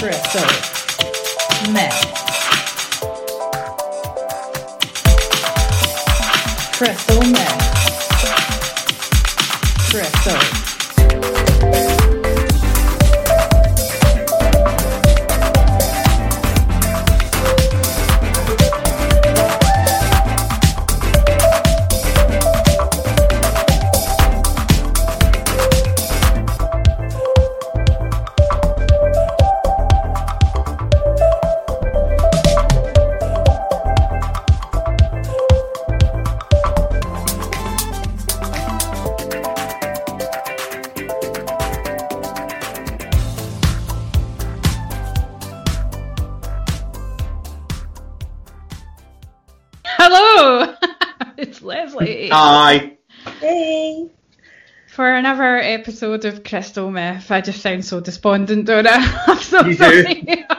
Crystal Meth. Crystal Meth. Episode of Crystal Myth. I just sound so despondent, don't I? I'm so You do. sorry.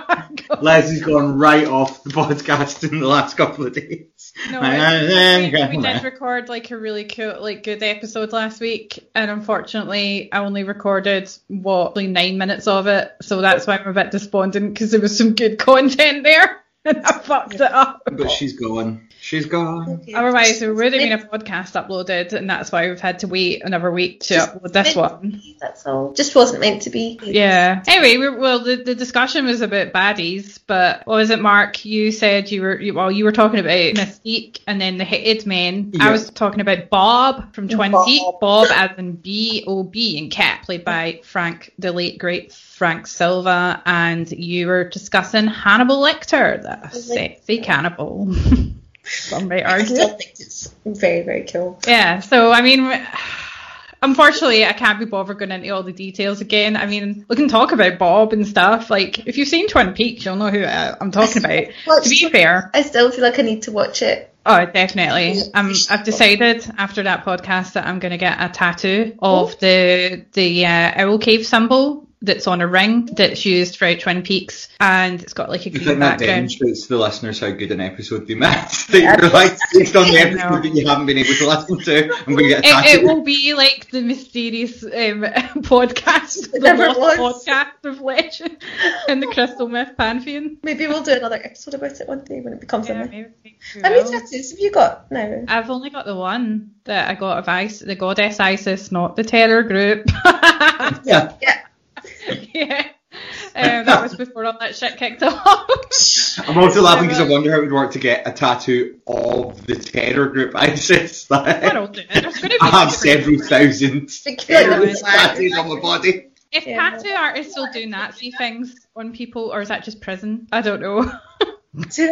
Oh, Leslie's gone right off the podcast in the last couple of days. No, Aye, we, we did record like a really cool, like good episode last week, and unfortunately, I only recorded what like nine minutes of it, so that's why I'm a bit despondent because there was some good content there, and I fucked it up. But she's gone. She's gone. Otherwise, there would have been a podcast uploaded, and that's why we've had to wait another week to Just upload this meant- one. That's all. Just wasn't meant to be. Yeah. Anyway, we well, the, the discussion was about baddies, but what was it, Mark? You said you were you, well, you were talking about Mystique and then the Hated Men. I was talking about Bob from Twin Bob. Peaks. Bob as in B O B and Cat, played by Frank, the late great Frank Silva, and you were discussing Hannibal Lecter, the sexy cannibal. Some might I still think it's very, very cool. Yeah, so I mean, unfortunately, I can't be bothered going into all the details again. I mean, we can talk about Bob and stuff. Like, if you've seen Twin Peaks, you'll know who I, I'm talking about. To be fair, I still feel like I need to watch it. oh, definitely. Um, I've decided after that podcast that I'm going to get a tattoo of the the uh, owl cave symbol that's on a ring that's used throughout Twin Peaks, and it's got like a green think that background. demonstrates to the listeners how good an episode they made. that you're like, based on the episode that you haven't been able to listen to, I'm going to get a It, it will be like the mysterious um, podcast, the never lost was. podcast of legend in the Crystal Myth Pantheon. Maybe we'll do another episode about it one day when it becomes Yeah, a myth. maybe we How many tattoos have you got now? I've only got the one that I got of Isis, the goddess Isis, not the terror group. Yeah. Yeah. yeah. Um, that was before all that shit kicked off. I'm also laughing because I wonder how it would work to get a tattoo of the terror group ISIS. I Like, don't do it. There's going to be I have several thousand Think you like terror the tattoos on my body. If Yeah. tattoo artists still do Nazi things on people, or is that just prison? I don't know.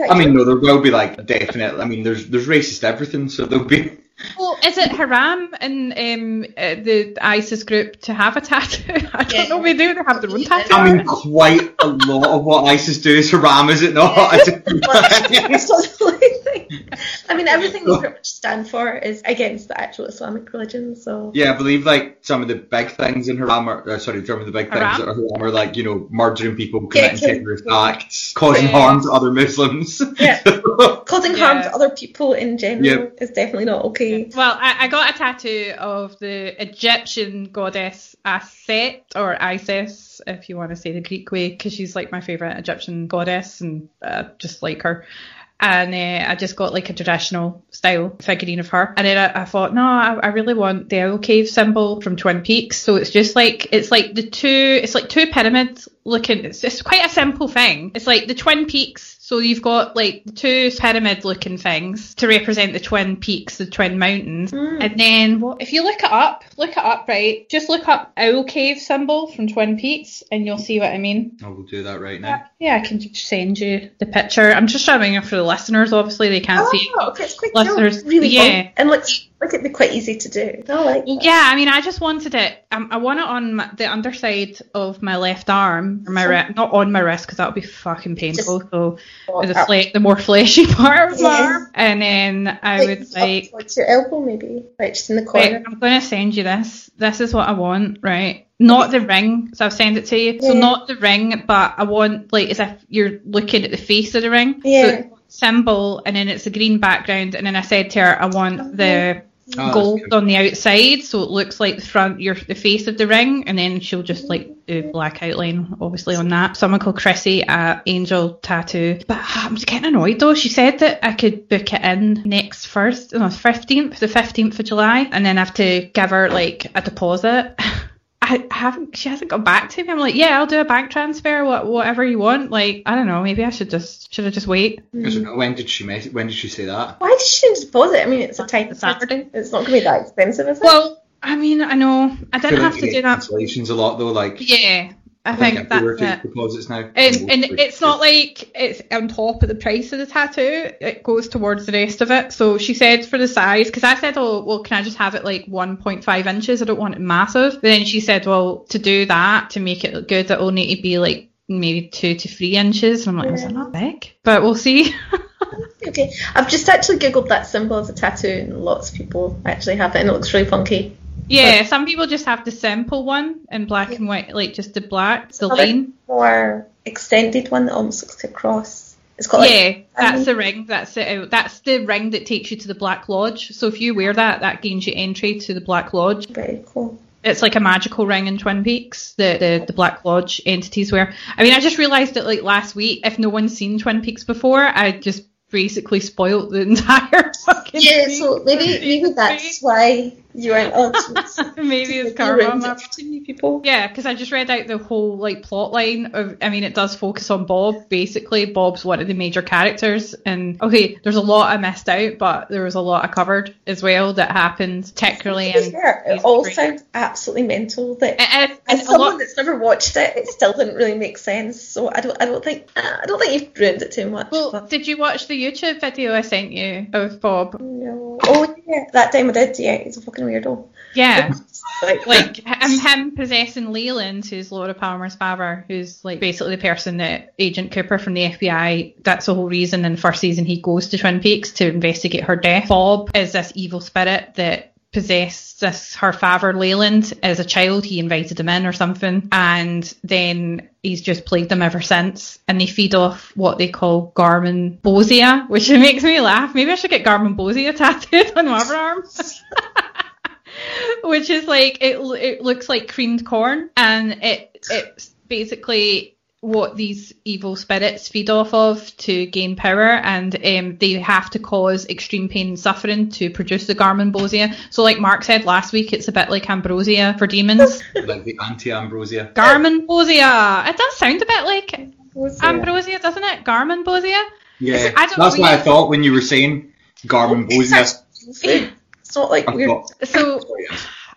I mean, no, there will be like definitely. I mean, there's there's racist everything, so there'll be. Well, is it haram in um, uh, the ISIS group to have a tattoo? I don't Yeah. know. We do. They have their own tattoo. I mean, quite a lot of what ISIS do is haram, is it not? I That's don't- not the only thing. I mean, everything they pretty much stand for is against the actual Islamic religion, so. yeah, I believe like some of the big things in haram are uh, sorry, some of the big Haram? things that are haram are like you know murdering people, committing killing terrorist people. acts, causing Yeah. harm to other Muslims. Yeah. Causing harm to other people in general Yep. is definitely not okay. Well, I, I got a tattoo of the Egyptian goddess Aset or Isis, if you want to say the Greek way, because she's like my favorite Egyptian goddess, and uh, just like her. And uh, I just got like a traditional style figurine of her. And then I, I thought, no, I, I really want the owl cave symbol from Twin Peaks. So it's just like it's like the two, it's like two pyramids looking. It's, it's quite a simple thing. It's like the Twin Peaks. So you've got like the two pyramid looking things to represent the Twin Peaks, the Twin Mountains. Mm. And then what, if you look it up, look it up, right? Just look up owl cave symbol from Twin Peaks, and you'll see what I mean. I will do that right now. Yeah, I can just send you the picture. I'm just showing it for the listeners. Obviously, they can't see it. Oh, okay, it's quite Listeners. Really yeah. fun. And looks like it'd be quite easy to do. I like that. Yeah, I mean, I just wanted it. Um, I want it on my, the underside of my left arm, or my ri- not on my wrist because that would be fucking painful. so the, Up- fle- the more fleshy part of my Yeah. arm, and then I like, would like. towards your elbow, maybe, right, just in the Wait, corner. I'm going to send you this. This is what I want, right? Not the ring, so I've sent it to you. So not the ring, but I want like as if you're looking at the face of the ring. Yeah. So symbol, and then it's a green background, and then I said to her, I want the Oh, gold on the outside, so it looks like the front, your the face of the ring, and then she'll just like do black outline, obviously on that. Someone called Chrissy at Angel Tattoo, but ah, I'm getting annoyed though. She said that I could book it in next first, no, fifteenth, the fifteenth of July, and then I have to give her like a deposit. I haven't. She hasn't got back to me. I'm like, yeah, I'll do a bank transfer, what, whatever you want. Like, I don't know. Maybe I should just should I just wait? I mm. When did she mess- When did she say that? Why did she need to deposit? I mean, it's a tight Saturday. It's not going to be that expensive, is it? Well, I mean, I know I didn't Feel like have you to get do that. cancellations a lot though. Like Yeah, I I think think everywhere that's takes it. deposits now. And, and it's not like it's on top of the price of the tattoo. It goes towards the rest of it. So she said for the size, because I said, oh, well, can I just have it like 1.5 inches? I don't want it massive. But then she said, well, to do that, to make it look good, it'll need to be like maybe two to three inches. And I'm like, is that not big? But we'll see. Okay, I've just actually googled that symbol as a tattoo, and lots of people actually have it, and it looks really funky. Yeah, some people just have the simple one in black and white, like just the black, the Another line. more extended one that almost looks like a cross. It's got like yeah, that's the ring. That's it. That's the ring that takes you to the Black Lodge. So if you wear that, that gains you entry to the Black Lodge. very cool. It's like a magical ring in Twin Peaks. The the, the Black Lodge entities wear. I mean, I just realised that like last week, if no one's seen Twin Peaks before, I just basically spoilt the entire fucking. Yeah, so maybe maybe that's why you weren't on. Oh, maybe it's karma. ruined man. it for too many people. Yeah, because I just read out the whole like plot line of. I mean, it does focus on Bob. Basically, Bob's one of the major characters, and okay, there's a lot I missed out, but there was a lot I covered as well that happened, particularly To in. fair, it all sounds absolutely mental. That And, and, as and a someone lot, that's never watched it, it still didn't really make sense. So I don't I don't think uh, I don't think you've ruined it too much. well, but- did you watch the YouTube video I sent you of Bob? no. Oh yeah, that time I did. Yeah, he's a fucking weirdo. Yeah, Like, like him, him possessing Leland, who's Laura Palmer's father, who's like basically the person that Agent Cooper from the FBI. That's the whole reason in the first season he goes to Twin Peaks to investigate her death. Bob is this evil spirit that possessed this her father Leland as a child. He invited him in or something, and then he's just plagued them ever since. And they feed off what they call garmonbozia, which makes me laugh. Maybe I should get garmonbozia tattooed on my other arm. Which is like it, it looks like creamed corn and it it's basically what these evil spirits feed off of to gain power and um, they have to cause extreme pain and suffering to produce the garmonbozia. So like Mark said last week, it's a bit like ambrosia for demons. like the anti-ambrosia. garmonbozia. It does sound a bit like was ambrosia, doesn't it? garmonbozia. Yeah, I don't that's know, why I thought when you were saying garmonbozia, It's not like thought. So.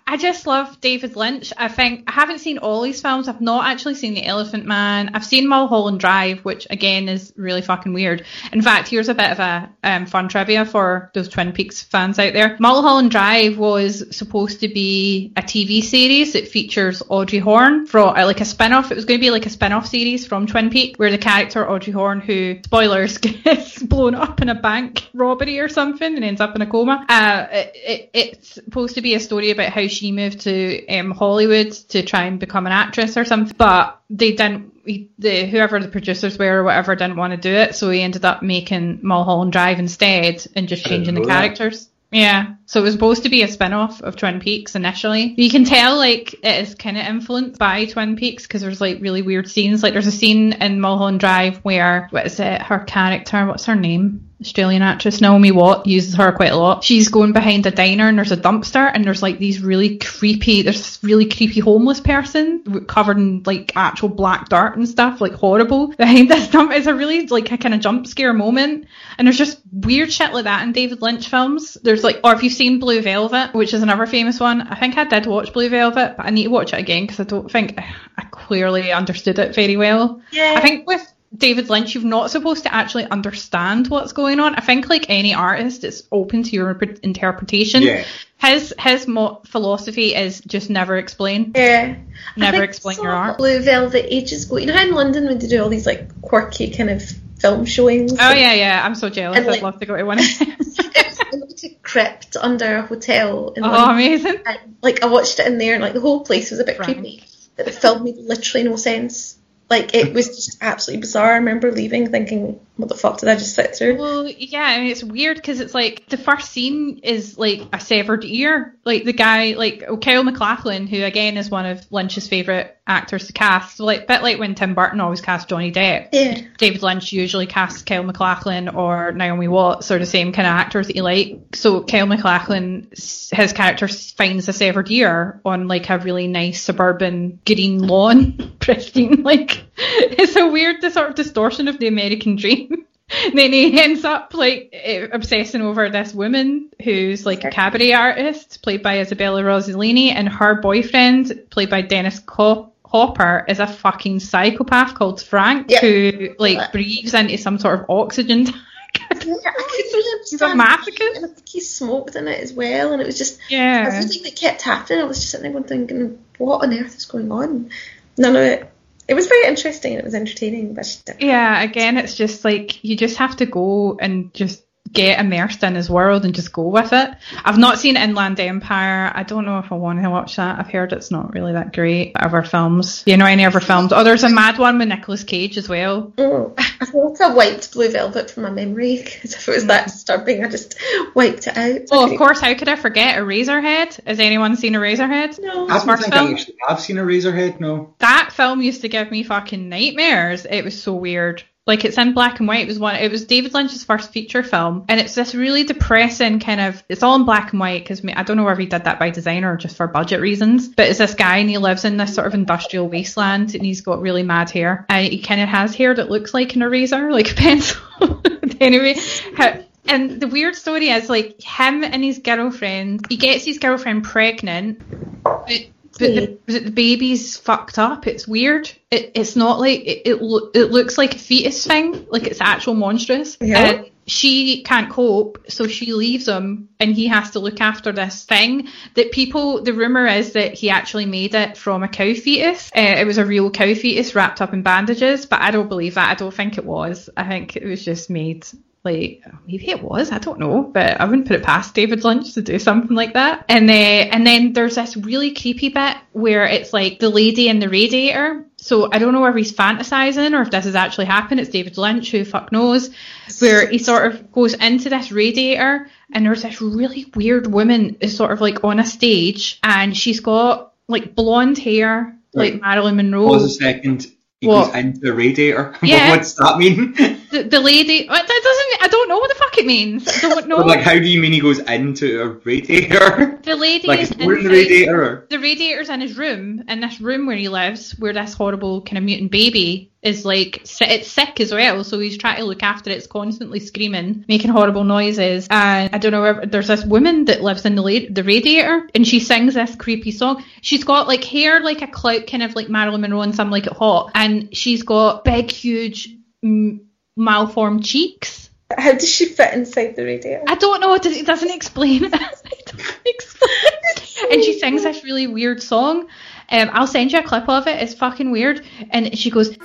I just love David Lynch. I think I haven't seen all these films. I've not actually seen The Elephant Man. I've seen Mulholland Drive, which again is really fucking weird. In fact, here's a bit of a um, fun trivia for those Twin Peaks fans out there. Mulholland Drive was supposed to be a TV series that features Audrey Horne from uh, like a spin-off. It was going to be like a spin-off series from Twin Peaks where the character Audrey Horne, who spoilers, gets blown up in a bank robbery or something and ends up in a coma. Uh, it, it's supposed to be a story about how she moved to um, Hollywood to try and become an actress or something, but they didn't. he- The whoever the producers were or whatever didn't want to do it, so he ended up making Mulholland Drive instead and just changing the know that. characters. Yeah, so it was supposed to be a spin-off of Twin Peaks initially. You can tell like it is kind of influenced by Twin Peaks because there's like really weird scenes. Like there's a scene in Mulholland Drive where what is it? Her character, what's her name? Australian actress Naomi Watt uses her quite a lot. She's going behind a diner and there's a dumpster and there's like these really creepy, there's this really creepy homeless person covered in like actual black dirt and stuff, like horrible behind this dump. It's a really like a kind of jump scare moment. And there's just weird shit like that in David Lynch films. There's like, or if you've seen Blue Velvet, which is another famous one, I think I did watch Blue Velvet, but I need to watch it again because I don't think I clearly understood it very well. Yeah. I think with David Lynch, you're not supposed to actually understand what's going on. I think, like any artist, it's open to your interpretation. Yeah. His his mo- philosophy is just never explain. Yeah. I Never think explain your art. Blue Velvet ages ago. You know how in London when they do all these like quirky kind of film showings? Oh yeah, yeah. I'm so jealous. And, I'd like- love to go to one. It's like a crypt under a hotel in oh, London. amazing. And, like I watched it in there and like the whole place was a bit Frank. creepy. But the film made literally no sense. Like it was just absolutely bizarre. I remember leaving thinking, what the fuck did I just sit through? Well, yeah, I mean, it's weird because it's like the first scene is like a severed ear. Like the guy, like oh, Kyle MacLachlan, who again is one of Lynch's favourite actors to cast. Like, bit like when Tim Burton always cast Johnny Depp. Yeah. David Lynch usually casts Kyle MacLachlan or Naomi Watts or the same kind of actors that you like. So Kyle MacLachlan, his character finds a severed ear on like a really nice suburban green lawn, pristine. Like it's a weird sort of distortion of the American dream. And then he ends up like eh, obsessing over this woman who's like a cabaret artist, played by Isabella Rossellini, and her boyfriend, played by Dennis Co- Hopper, is a fucking psychopath called Frank, Yeah. who like breathes into some sort of oxygen tank. Yeah, I couldn't really He's a masochist. I think he smoked in it as well, and it was just Yeah. everything that kept happening. I was just sitting there going thinking, what on earth is going on? None of it. It was very interesting. It was entertaining, but Yeah, again, it's just like you just have to go and just get immersed in his world and just go with it. I've not seen Inland Empire. I don't know if I want to watch that. I've heard it's not really that great. Other films, you know, any other films? Oh, there's a mad one with Nicolas Cage as well. Mm. I thought I wiped Blue Velvet from my memory because if it was that disturbing, I just wiped it out. Oh, of course, how could I forget Eraserhead? Has anyone seen Eraserhead? No. I don't think film? I actually have seen Eraserhead, no. That film used to give me fucking nightmares. It was so weird. Like it's in black and white. It was one. It was David Lynch's first feature film, and it's this really depressing kind of. It's all in black and white because I don't know whether he did that by design or just for budget reasons. But it's this guy and he lives in this sort of industrial wasteland, and he's got really mad hair. And he kind of has hair that looks like an eraser, like a pencil. anyway, how, and the weird story is like him and his girlfriend. He gets his girlfriend pregnant, but, but, the, the baby's fucked up. It's weird. It, it's not like it. It, lo- it looks like a fetus thing, like it's actual monstrous. Yeah. And she can't cope, so she leaves him, and he has to look after this thing. That people, the rumor is that he actually made it from a cow fetus. Uh, it was a real cow fetus wrapped up in bandages, but I don't believe that. I don't think it was. I think it was just made like maybe it was i don't know but i wouldn't put it past david lynch to do something like that and uh, and then there's this really creepy bit where it's like the lady in the radiator so i don't know whether he's fantasizing or if this has actually happened it's david lynch who fuck knows where he sort of goes into this radiator and there's this really weird woman is sort of like on a stage and she's got like blonde hair like marilyn monroe Pause a second. He What? goes into the radiator. Yeah. what does that mean? the, the lady uh, that doesn't i don't know what the fuck it means i don't know like, how do you mean he goes into a radiator? the lady like, is in the radiator? The radiator's in his room, in this room where he lives, where this horrible kind of mutant baby is like, it's sick as well, so he's trying to look after it. It's constantly screaming, making horrible noises. And I don't know, if- there's this woman that lives in the, la- the radiator, and she sings this creepy song. She's got like hair like a clout, kind of like Marilyn Monroe and Some Like It Hot, and she's got big, huge, m- malformed cheeks. How does she fit inside the radio? I don't know. It does- it doesn't explain it. It doesn't explain. And she sings this really weird song. Um, I'll send you a clip of it. It's fucking weird. And she goes,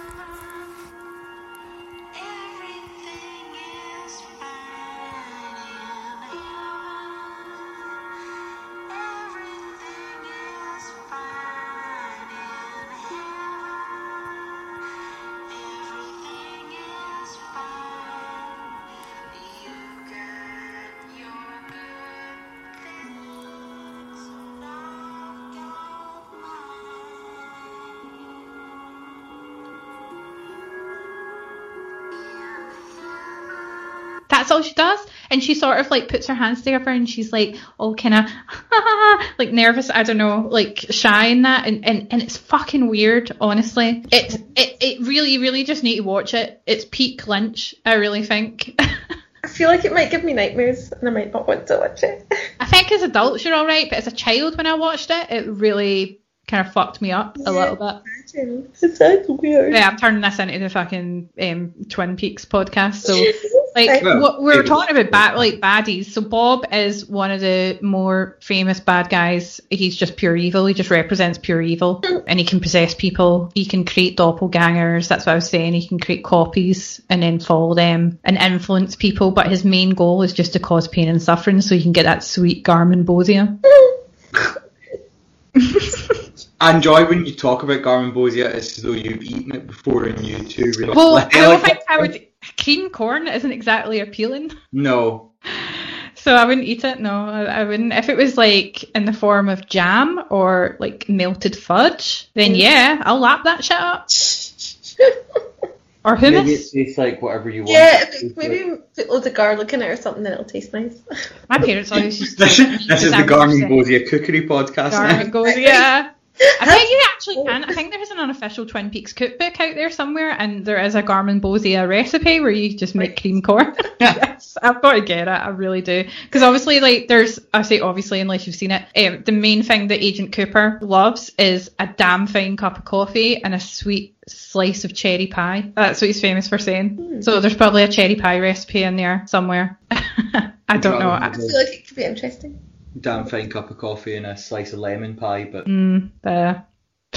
that's all she does. And she sort of like puts her hands together and she's like, oh, kind of, like nervous. I don't know, like shy in that. And, and, and it's fucking weird, honestly. It's, it, it really, really just need to watch it. It's peak Lynch, I really think. I feel like it might give me nightmares and I might not want to watch it. I think as adults you're alright, but as a child when I watched it, it really kind of fucked me up a little bit. Imagine. It sounds weird. Yeah, I'm turning this into the fucking um, Twin Peaks podcast. So, like, Well, what we were it- talking about, bad, like baddies. So Bob is one of the more famous bad guys. He's just pure evil. He just represents pure evil, mm. and he can possess people. He can create doppelgangers. That's what I was saying. He can create copies and then follow them and influence people. But his main goal is just to cause pain and suffering, so he can get that sweet garmonbozia. I mm. enjoy when you talk about garmonbozia as though you've eaten it before and you too. Really Well, like, I don't like- think I would. Cream corn isn't exactly appealing. No. So I wouldn't eat it. No, I, I wouldn't. If it was like in the form of jam or like melted fudge, then Mm. yeah, I'll lap that shit up. Or Maybe it tastes like whatever you want. yeah, it to taste like. maybe put loads of garlic in it or something, then it'll taste nice. My parents always used to. This, is- this is the Garmin Garmin Bosia Cookery podcast Garmin now. goes, yeah. I think you actually can. I think there's an unofficial Twin Peaks cookbook out there somewhere, and there is a garmonbozia recipe where you just make cream corn. yes, I've got to get it. I really do. Because obviously, like, there's, I say obviously, unless you've seen it, um, the main thing that Agent Cooper loves is a damn fine cup of coffee and a sweet slice of cherry pie. That's what he's famous for saying. So there's probably a cherry pie recipe in there somewhere. I don't know. I feel like it could be interesting. Damn fine cup of coffee and a slice of lemon pie, but Mm, the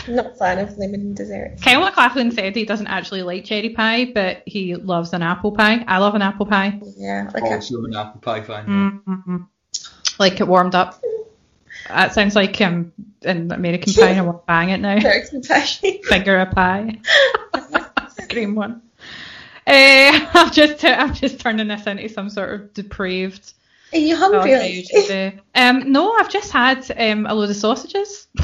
not a fan of lemon desserts. Kyle MacLachlan said he doesn't actually like cherry pie, but he loves an apple pie. I love an apple pie. Yeah, like a an apple pie fan. Mm-hmm. Like it warmed up. That sounds like um, an American pie, and I want to bang it now. American pie. Finger a pie. Cream one. Uh, I'm just I'm just turning this into some sort of depraved. Are you hungry? I like- do. Um, no, I've just had um, a load of sausages.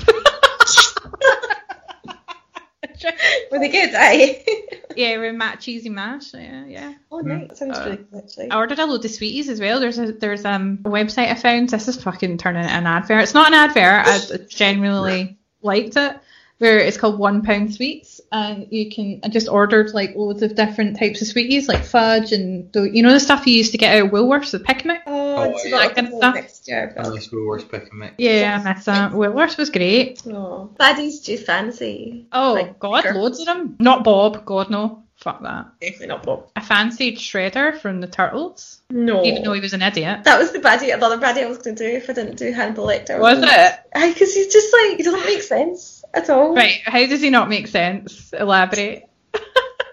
Were they good? Aye. yeah, with mat cheesy mash. Yeah, yeah. oh, nice. That sounds Uh, really good, actually. I ordered a load of sweeties as well. There's a there's um a website I found. This is fucking turning into an advert. It's not an advert. I genuinely liked it. Where it's called One Pound Sweets, and you can. I just ordered like loads of different types of sweeties, like fudge and the, you know the stuff you used to get out of Woolworths, the pick mix. Oh, Oh, yeah. not That kind of a stuff. mixture. But... Unless we were picking mix. Yeah, I miss that. Woolworths was great. Oh. Baddies do fancy. Oh Like, God, bigger. loads of them. Not Bob. God no. Fuck that. Definitely not Bob. I fancied Shredder from the Turtles, No. even though he was an idiot. That was the baddie, another baddie I was going to do if I didn't do Hannibal Lecter. Was it? Because he's just like, he doesn't make sense at all. Right. How does he not make sense? Elaborate.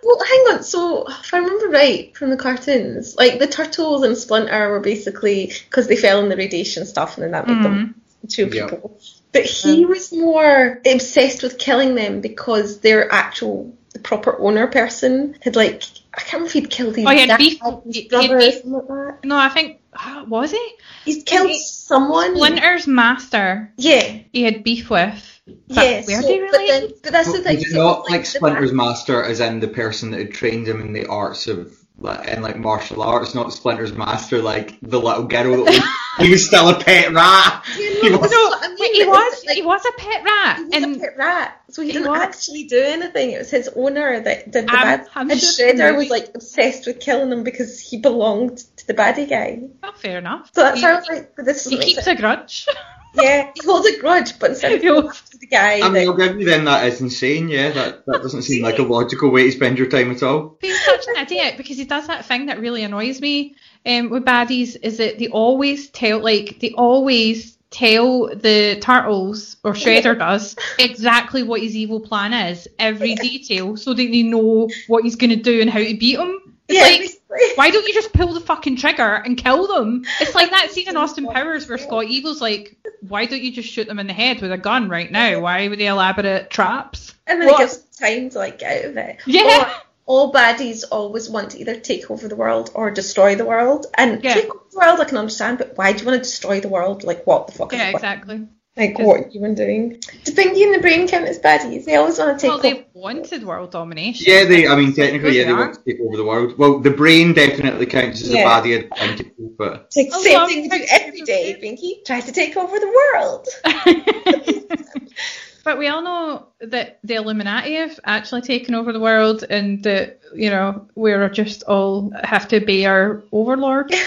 Well, hang on. So, if I remember right from the cartoons, like the turtles and Splinter were basically because they fell in the radiation stuff, and then that made them two Yeah. people. But he was more obsessed with killing them because their actual, the proper owner person had like, I can't remember if he'd killed his Oh, he had dad, beef- his he- he had brother, or beef- something like that. No, I think ah, was he He's killed he- someone. Splinter's master? Yeah. He had beef with. But Yeah, were so- they but, then, but that's the thing. was so not like Splinter's back- master as in the person that had trained him in the arts of like in like martial arts, not Splinter's master like the little girl that was, he was still a pet rat. Yeah, He no, was- that's what I mean. He was like- he was a pet rat, He was and a pet rat, so he He didn't was? actually do anything. It was his owner that did the I'm- bad. I'm and sure Shredder was like obsessed with killing him because he belonged to the baddie guy. well, fair enough. So that's he, how I was like, but this he keeps sense. a grudge. Yeah, he holds a grudge, but instead of He going holds- after the guy I mean, that I'll give you then that is insane. Yeah, that that doesn't seem like a logical way to spend your time at all. He's such an idiot because he does that thing that really annoys me um, with baddies is that they always tell like they always tell the turtles or Shredder does exactly what his evil plan is, every detail, so that they know what he's gonna do and how to beat him. It's yeah, like basically. Why don't you just pull the fucking trigger and kill them? It's like that scene in Austin Powers where Scott Evil's like, why don't you just shoot them in the head with a gun right now? Why would they elaborate traps? and then What? it gives time to like get out of it. Yeah. Or all baddies always want to either take over the world or destroy the world. And Yeah. take over the world I can understand, but why do you want to destroy the world? Like what the fuck? Yeah, the exactly. Like what are you even doing? Do Pinky and the Brain count as baddies? They always want to take Well, over. they wanted world domination. Yeah, they. I mean, technically, yeah, They they want to take over the world. Well, the brain definitely counts as Yeah. a baddie identical, but It's like I same love thing we do Pinky every and day, the Pinky. Tries to take over the world. but we all know that the Illuminati have actually taken over the world, and that you know we're just all have to be our overlord.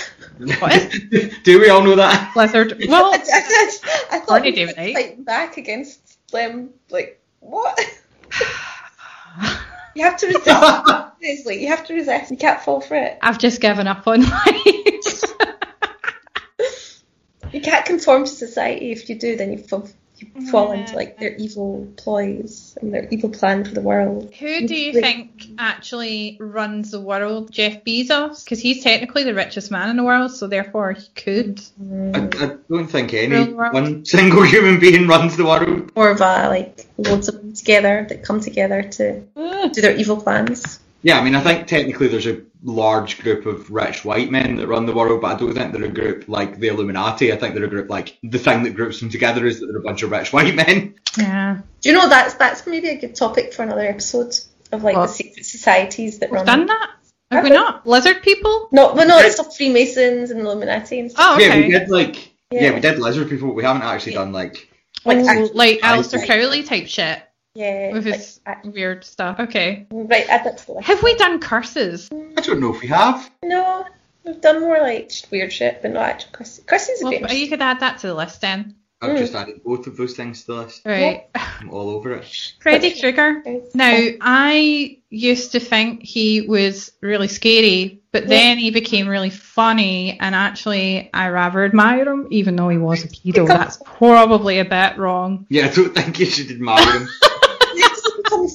What? do we all know that? Blizzard. Well, I, I, I thought Aren't we they were doing it? fighting back against them. Like what? You have to resist. Seriously, you have to resist. You can't fall for it. I've just given up on life. You can't conform to society. If you do, then you fall, you fall Yeah. into like their evil ploys and their evil plan for the world. Who do you think actually runs the world? Jeff Bezos? Because he's technically the richest man in the world, so therefore he could. Mm. I, I don't think any one single human being runs the world. More of a like loads of them together that come together to do their evil plans. Yeah, I mean, I think technically there's a large group of rich white men that run the world, but I don't think they're a group like the Illuminati. I think they're a group like the thing that groups them together is that they're a bunch of rich white men. Yeah. Do you know that's that's maybe a good topic for another episode of like What? the secret societies that We've run. done that? Have we not? Lizard people? No, well, no, Yeah. it's stuff Freemasons and Illuminati and stuff. Oh, okay. Yeah, we okay. did like yeah. Yeah. we did lizard people, but we haven't actually done like Like, like I- Aleister Crowley type shit yeah, with like, his weird stuff. Okay. right. Add that to the list. Have we done curses? I don't know if we have. No, we've done more like just weird shit, but not actual curses. Curses are Well, famous. you could add that to the list then. I've Mm. just added both of those things to the list. Right. I'm all over it. Freddy Okay. Krueger. Now, I used to think he was really scary, but Yeah. then he became really funny, and actually, I rather admire him, even though he was a pedo. That's probably a bit wrong. Yeah, I don't think you should admire him.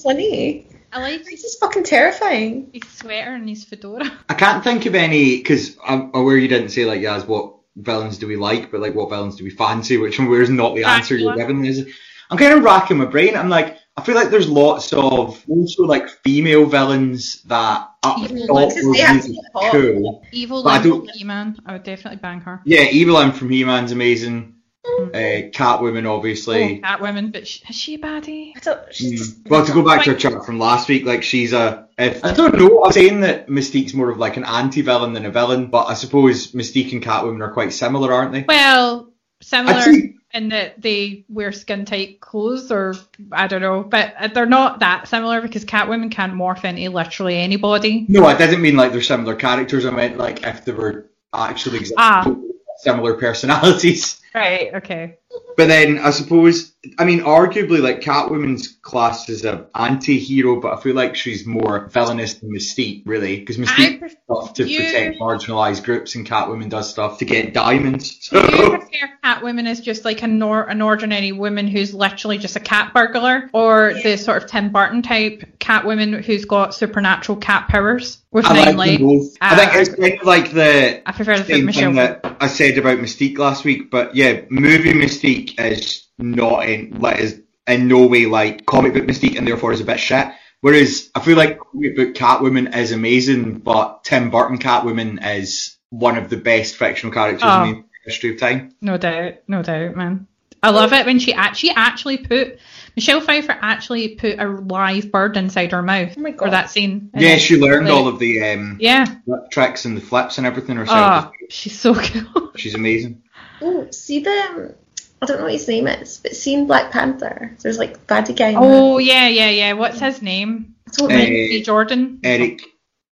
It doesn't funny. I like It's just fucking terrifying. his sweater and his fedora. I can't think of any because I'm aware you didn't say like, yeah, what villains do we like, but like, what villains do we fancy? Which I'm aware is not the answer you're Dracula. giving. Is I'm kind of racking my brain. I'm like, I feel like there's lots of also like female villains that I Evil thought were they have to really cool. Evil But I Lynn don't- from He-Man. I would definitely bang her. Yeah, Evil Eye from He-Man's amazing. Mm. Uh, Catwoman, obviously. Oh, Catwoman, but sh- is she a baddie? I don't. She's Mm. Well, to go back to our chat from last week, like she's a. If, I don't know. I'm saying that Mystique's more of like an anti-villain than a villain, but I suppose Mystique and Catwoman are quite similar, aren't they? Well, similar I'd say in that they wear skin tight clothes, or I don't know, but uh, they're not that similar because Catwoman can't morph into literally anybody. no, it doesn't mean like they're similar characters. I meant like if they were actually exactly Ah. similar personalities. Right. Okay. But then I suppose, I mean, arguably, like Catwoman's class is a anti-hero, but I feel like she's more villainous than Mystique, really, because Mystique pref- does stuff to you- protect marginalised groups, and Catwoman does stuff to get diamonds. do you So prefer Catwoman as just like a nor- an ordinary woman who's literally just a cat burglar, or the sort of Tim Burton type Catwoman who's got supernatural cat powers with I nine like lives? both. I think Ah, it's kind of like the I prefer the same Michelle. thing that I said about Mystique last week, but yeah, movie Mystique is not in like is in no way like comic book Mystique, and therefore is a bit shit. Whereas I feel like comic book Catwoman is amazing, but Tim Burton Catwoman is one of the best fictional characters Oh. in the history of time. No doubt, no doubt, man. I love it when she actually actually put Michelle Pfeiffer actually put a live bird inside her mouth Oh my for God. that scene. And Yeah, she learned like- all of the um, Yeah. tricks and the flips and everything herself. Oh, she's so cool. She's amazing. Oh, see the. I don't know what his name is, but seen Black Panther, there's like baddie guy. in Oh yeah, yeah, yeah. What's his name? that. I don't know. Michael B. Jordan. Eric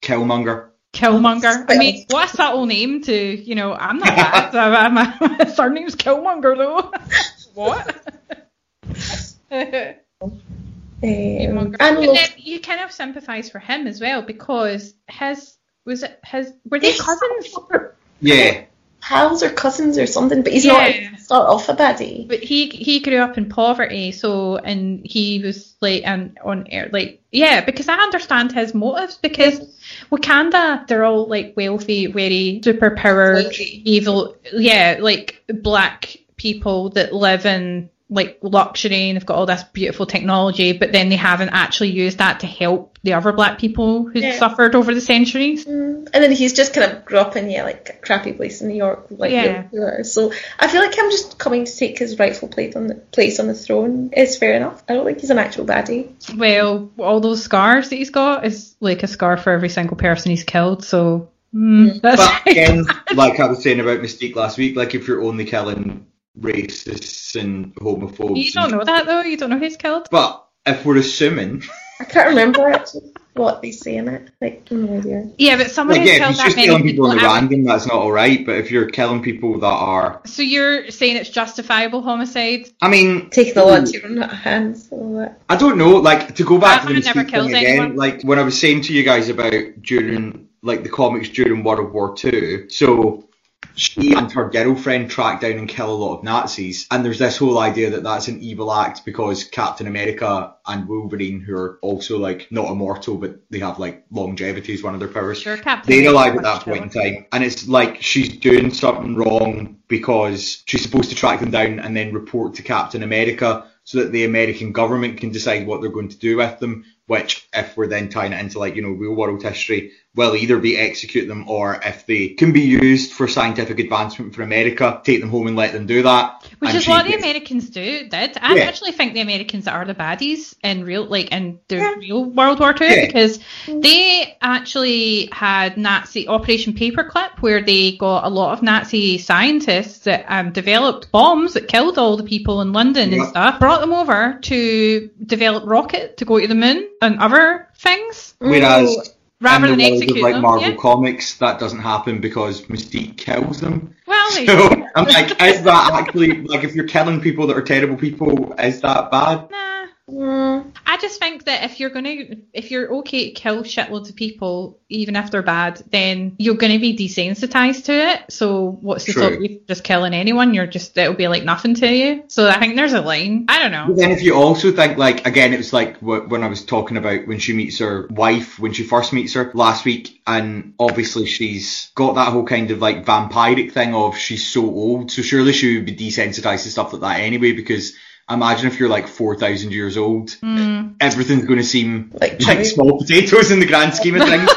Killmonger. Killmonger. I mean, what a subtle name to you know. I'm not that. so I'm, my surname's Killmonger though. what? Um, Killmonger. and then you kind of sympathise for him as well because his was it his were they cousins? Yeah. Pals or cousins or something, but he's Yeah. not start off a baddie. But he he grew up in poverty, so and he was like and on air like yeah, because I understand his motives because Wakanda they're all like wealthy, very super powered, evil yeah, like black people that live in like luxury and they've got all this beautiful technology, but then they haven't actually used that to help the other black people who Yeah. suffered over the centuries. Mm. And then he's just kind of grew up in yeah, like a crappy place in New York, like Yeah. real. So I feel like him just coming to take his rightful place on the place on the throne is fair enough. I don't think he's an actual baddie. Well, all those scars that he's got is like a scar for every single person he's killed. So mm, that's But again, like I was saying about Mystique last week, like if you're only killing racists and homophobes, you don't and- know that though. You don't know who's killed. But if we're assuming, I can't remember actually what they say in it. Like, no idea. Yeah, but someone like who's yeah, if killed you're that just many killing people in the random, that's not alright. But if you're killing people that are, So you're saying it's justifiable homicide? I mean, Taking the law into your own hands. and all that. I don't know. Like to go back to the Batman never Mystique kills thing again, like when I was saying to you guys about during like the comics during World War Two, so. She and her girlfriend track down and kill a lot of Nazis, and there's this whole idea that that's an evil act because Captain America and Wolverine, who are also like not immortal but they have like longevity as one of their powers, Sure, they're alive at that point in time, and it's like she's doing something wrong because she's supposed to track them down and then report to Captain America so that the American government can decide what they're going to do with them. which, if we're then tying it into like, you know, real world history, will either be execute them or if they can be used for scientific advancement for America, take them home and let them do that. Which is she what the gets- Americans do did. I Yeah. actually think the Americans are the baddies in real like in the Yeah. real World War Two Yeah. because they actually had Nazi Operation Paperclip where they got a lot of Nazi scientists that um, developed bombs that killed all the people in London and stuff, brought them over to develop rocket to go to the moon and other things Whereas Ooh. Rather in than the world of like them. Marvel yeah. comics, that doesn't happen because Mystique kills them. Well, So. I'm like, is that actually like if you're killing people that are terrible people, is that bad? nah. Mm. I just think that if you're gonna, if you're okay to kill shitloads of people, even if they're bad, then you're gonna be desensitized to it. So what's the stop you just killing anyone? You're just it'll be like nothing to you. So I think there's a line. I don't know. But then if you also think like again, it was like when I was talking about when she meets her wife when she first meets her last week, and obviously she's got that whole kind of like vampiric thing of she's so old, so surely she would be desensitized to stuff like that anyway because. Imagine if you're like 4,000 years old, Mm. everything's going to seem Like like small potatoes in the grand scheme of things.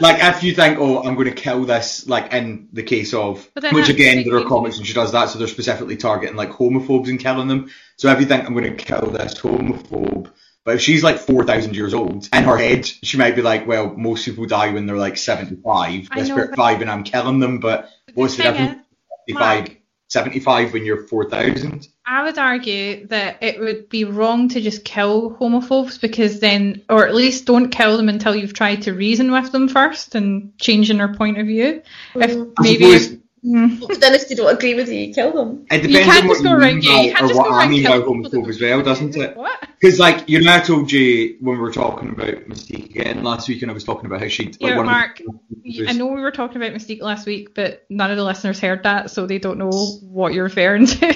like if you think, oh, I'm going to kill this, like in the case of, which again, there are comics and she does that, so they're specifically targeting like homophobes and killing them. So if you think I'm going to kill this homophobe, but if she's like 4,000 years old, in her head, she might be like, well, most people die when they're like 75, I this know, but- 5 and I'm killing them, but what's the thing difference? is, Mark- 75 when you're 4,000? I would argue that it would be wrong to just kill homophobes because then, or at least don't kill them until you've tried to reason with them first and changing their point of view. If. I maybe. suppose Mm. But then if they don't agree with you, you kill them. it You depends can't on what just go you around, mean yeah, you can't or just what go I around mean by killing people homophobe that as well, doesn't it? What? Because, like, you know, I told you when we were talking about Mystique again last week, and I was talking about how she'd. Like, Yeah, Mark, the- I know we were talking about Mystique last week, but none of the listeners heard that, so they don't know what you're referring to.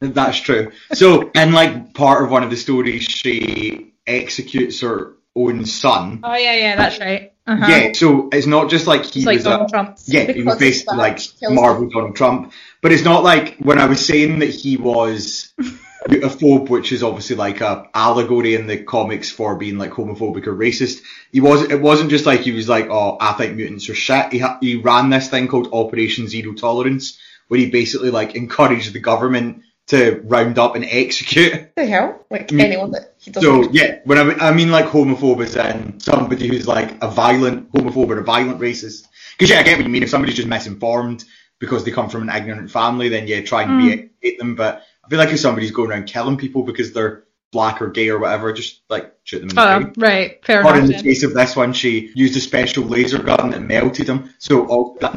That's true. So, in, like, part of one of the stories, she executes her own son. oh yeah, yeah, that's right. Uh-huh. Yeah, so it's not just like he it's like was a. Donald Trump. Yeah, he was basically like Marvel Donald Trump. But it's not like when I was saying that he was a phobe, which is obviously like a allegory in the comics for being like homophobic or racist. He was it wasn't just like he was like, oh, I think mutants are shit. He ha- he ran this thing called Operation Zero Tolerance, where he basically like encouraged the government to round up and execute the hell? Like Mm. anyone that he doesn't. so yeah, when I, mean- I mean like homophobe is in somebody who's like a violent homophobe or a violent racist. Because yeah, I get what you mean. If somebody's just misinformed because they come from an ignorant family, then yeah, try and Mm. re-educate them. But I feel like if somebody's going around killing people because they're black or gay or whatever, just like shoot them in the Oh, face. right, fair enough. Or in the case of this one, she used a special laser gun that melted him. So all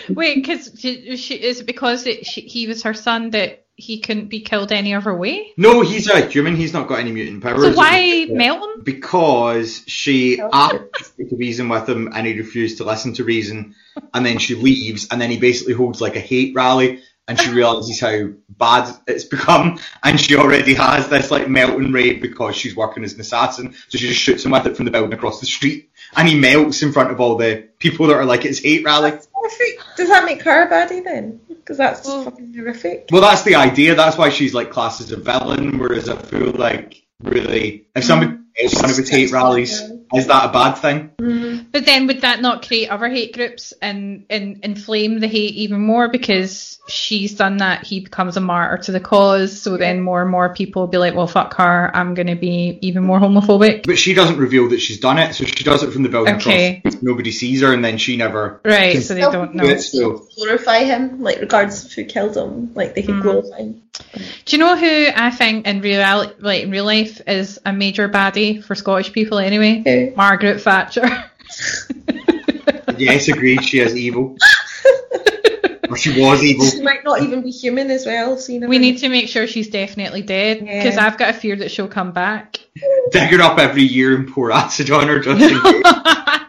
Wait, because she, she, is it because it, she, he was her son that he couldn't be killed any other way? no, he's a human. He's not got any mutant powers. So why melt him? because she asked to reason with him and he refused to listen to reason and then she leaves and then he basically holds like a hate rally and she realizes how bad it's become and she already has this like melting rate because she's working as an assassin so she just shoots him with it from the building across the street and he melts in front of all the people that are like it's hate rally horrific. Does that make her a baddie then? Because that's Well- fucking horrific. well that's the idea that's why she's like classed as a villain whereas I feel like really if somebody else kind of with hate rallies is that a bad thing Mm. But then would that not create other hate groups and, and inflame the hate even more because she's done that, he becomes a martyr to the cause, so then more and more people will be like, well, fuck her, I'm going to be even more homophobic. But she doesn't reveal that she's done it, so she does it from the building Okay. across. Nobody sees her, and then she never. Right, so they don't know. Yeah, so- Glorify him, like regardless of who killed him. Like they can Mm. glorify him. Do you know who I think in real like in real life is a major baddie for Scottish people anyway? Who? Margaret Thatcher. Yes, agreed. She is evil, or she was evil. She might not even be human as well. So you never we need to make sure she's definitely dead because Yeah. I've got a fear that she'll come back. Dig her up every year and pour acid on her just in case.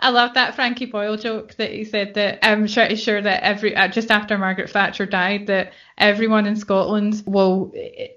I love that Frankie Boyle joke that he said that I'm pretty sure that every uh, just after Margaret Thatcher died that everyone in Scotland will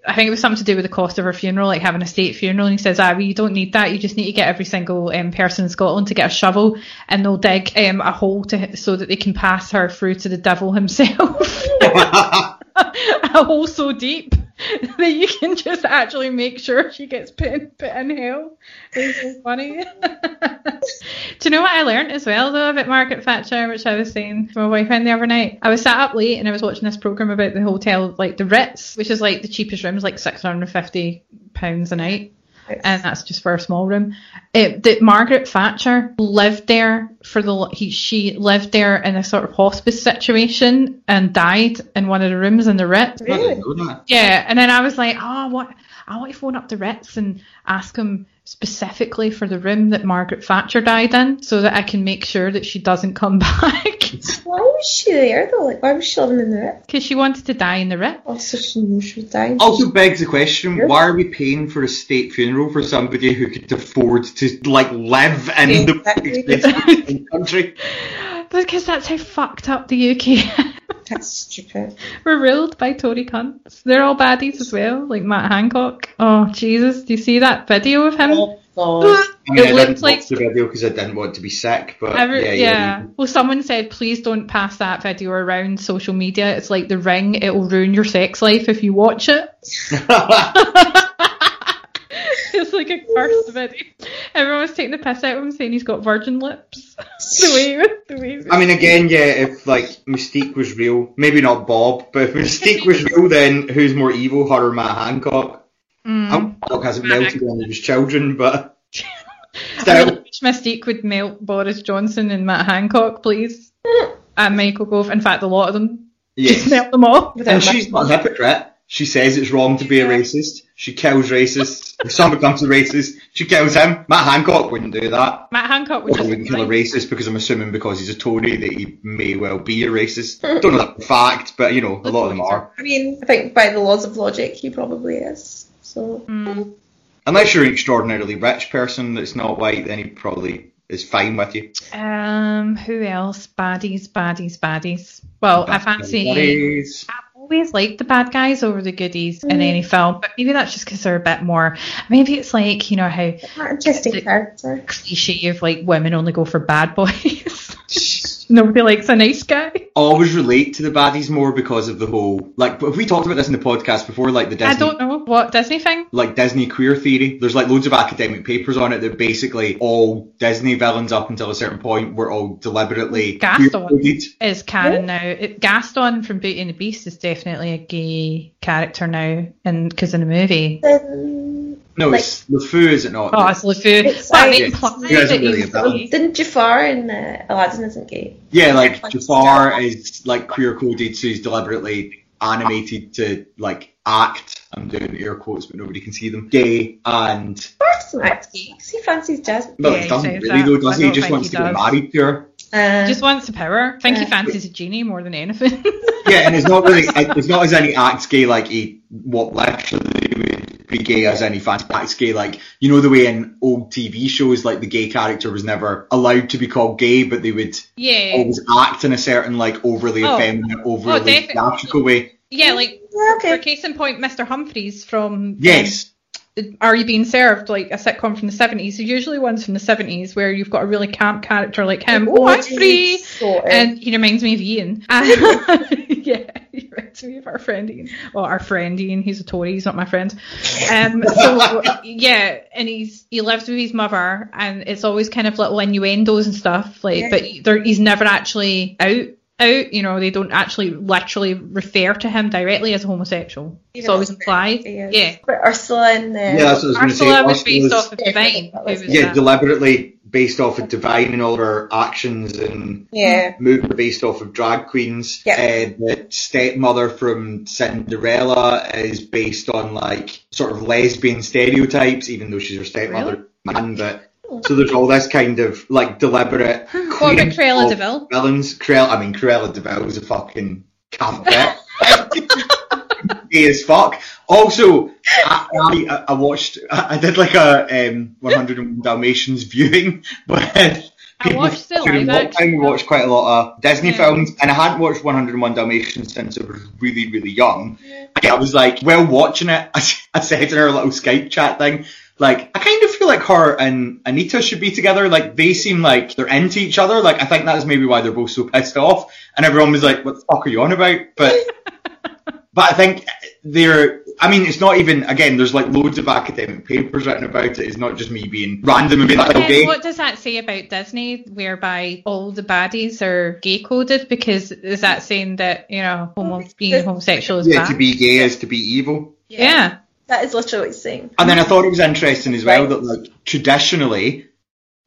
I think it was something to do with the cost of her funeral like having a state funeral. And he says ah well you don't need that. You just need to get every single um, person in Scotland to get a shovel and they'll dig um, a hole to so that they can pass her through to the devil himself. A hole so deep that you can just actually make sure she gets put in, put in hell. It's so funny. Do you know what I learned as well though about Margaret Thatcher, which I was saying to my boyfriend the other night? I was sat up late and I was watching this program about the hotel, like the Ritz, which is like the cheapest rooms, like six hundred and fifty pounds a night and that's just for a small room. It, that Margaret Thatcher lived there for the he, she lived there in a sort of hospice situation and died in one of the rooms in the Ritz. Really? Yeah, and then I was like, oh, what? I want to phone up the Ritz and ask them specifically for the room that Margaret Thatcher died in, so that I can make sure that she doesn't come back. Why was she there though? Like, why was she living in the Ritz? Because she wanted to die in the Ritz. Also, oh, she knew she was dying. Also begs the question: Yeah. Why are we paying for a state funeral for somebody who could afford to like live in Yeah, the exactly. country? Because that's how fucked up the UK That's stupid. We're ruled by Tory cunts. They're all baddies as well, like Matt Hancock. Oh Jesus, do you see that video of him? Oh god. I mean, It I looks didn't like- watch the video because I didn't want to be sick, but Every- yeah, yeah, yeah. Well, someone said please don't pass that video around social media. It's like The Ring. It will ruin your sex life if you watch it. it's like a cursed video. Everyone was taking the piss out of him, saying he's got virgin lips. the way, he the way. he was- I mean, again, yeah, if like Mystique was real, maybe not Bob, but if Mystique was real, then who's more evil, her or Matt Hancock? Mm. Hancock hasn't Matt melted any of his children, but I still, really wish Mystique would melt Boris Johnson and Matt Hancock, please. and Michael Gove. In fact, a lot of them. Just yes. melt them all. And she's not a hypocrite. She says it's wrong to be a racist. She kills racists. If someone becomes a racist, she kills him. Matt Hancock wouldn't do that. Matt Hancock would just wouldn't kill a racist because I'm assuming because he's a Tory that he may well be a racist. Don't know that for a fact, but you know, a lot of them are. I mean, I think by the laws of logic, he probably is. So. Mm. Unless you're an extraordinarily rich person that's not white, then he probably is fine with you. Um, who else? Baddies, baddies, baddies. Well, I fancy. Buddies. I've always liked the bad guys over the goodies in Mm. any film, but maybe that's just because they're a bit more. Maybe it's like you know how interesting character. cliche of like women only go for bad boys. Nobody likes a nice guy. Always relate to the baddies more because of the whole like. Have we talked about this in the podcast before? Like the Disney, I don't know what Disney thing. like Disney queer theory. There's like loads of academic papers on it that basically all Disney villains up until a certain point were all deliberately Gaston. queer-coded. Is canon now? It, Gaston from Beauty and the Beast is definitely a gay character now, and because in the movie, Then, No, Like- it's LeFou, is it not? oh, it's LeFou. It's But like- it implies He hasn't that really he's a didn't Jafar in uh, Aladdin isn't gay? Yeah, like Like Jafar Star- is like queer coded, so he's deliberately animated to like act. I'm doing air quotes, but nobody can see them. Gay and Jafar's doesn't act he fancies Jasmine. well, Yeah, he he doesn't really that. though, does he? He just wants he to get does. married to her. Uh, Just wants the power. I think he fancies a genie more than anything. Yeah, and it's not really. It's not as any acts gay like he what literally would be gay as any fan acts gay. Like you know the way in old TV shows, like the gay character was never allowed to be called gay, but they would yeah. always act in a certain like overly Oh. effeminate, overly definitely. theatrical way. Yeah, like yeah, for case in point, Mr. Humphries from Yes. um, Are You Being Served, like a sitcom from the seventies. They're usually ones from the seventies where you've got a really camp character like him. Oh, I'm free. And he reminds me of Ian. yeah, he reminds me of our friend Ian. Well, our friend Ian, he's a Tory, he's not my friend. Um, so yeah, and he's he lives with his mother, and it's always kind of little innuendos and stuff. Like, Yeah. but he's never actually out. Out, you know, they don't actually literally refer to him directly as a homosexual. it's always implied. Yeah. But Ursula and uh, Yeah, that's what I was going to say. Ursula was Ursula's- based off of Definitely Divine. that who was- was yeah, deliberately based off of Divine and all of her actions and yeah. movies based off of drag queens. Yeah. Uh, the stepmother from Cinderella is based on like sort of lesbian stereotypes, even though she's her stepmother man. But so there's all this kind of like deliberate. What about Cruella de Vil? Villains. Cruella, I mean Cruella de Vil was a fucking camp Gay as fuck. Also, I, I, I watched, I did like a um, 101 Dalmatians viewing, but I people watched the during live action. watched quite a lot of Disney Yeah. films, and I hadn't watched 101 Dalmatians since I was really, really young. I was like, well, watching it, I said in our little Skype chat thing, like, I kind of feel like her and Anita should be together. Like, they seem like they're into each other. Like, I think that's maybe why they're both so pissed off. And everyone was like, what the fuck are you on about? But, but I think they're, I mean, it's not even again. There's like loads of academic papers written about it. It's not just me being random and being like, okay. what does that say about Disney, whereby all the baddies are gay coded? Because is that saying that you know homo- being homosexual is Yeah, bad? to be gay is to be evil. yeah. That is literally what he's saying. And then I thought it was interesting as well Right. that like traditionally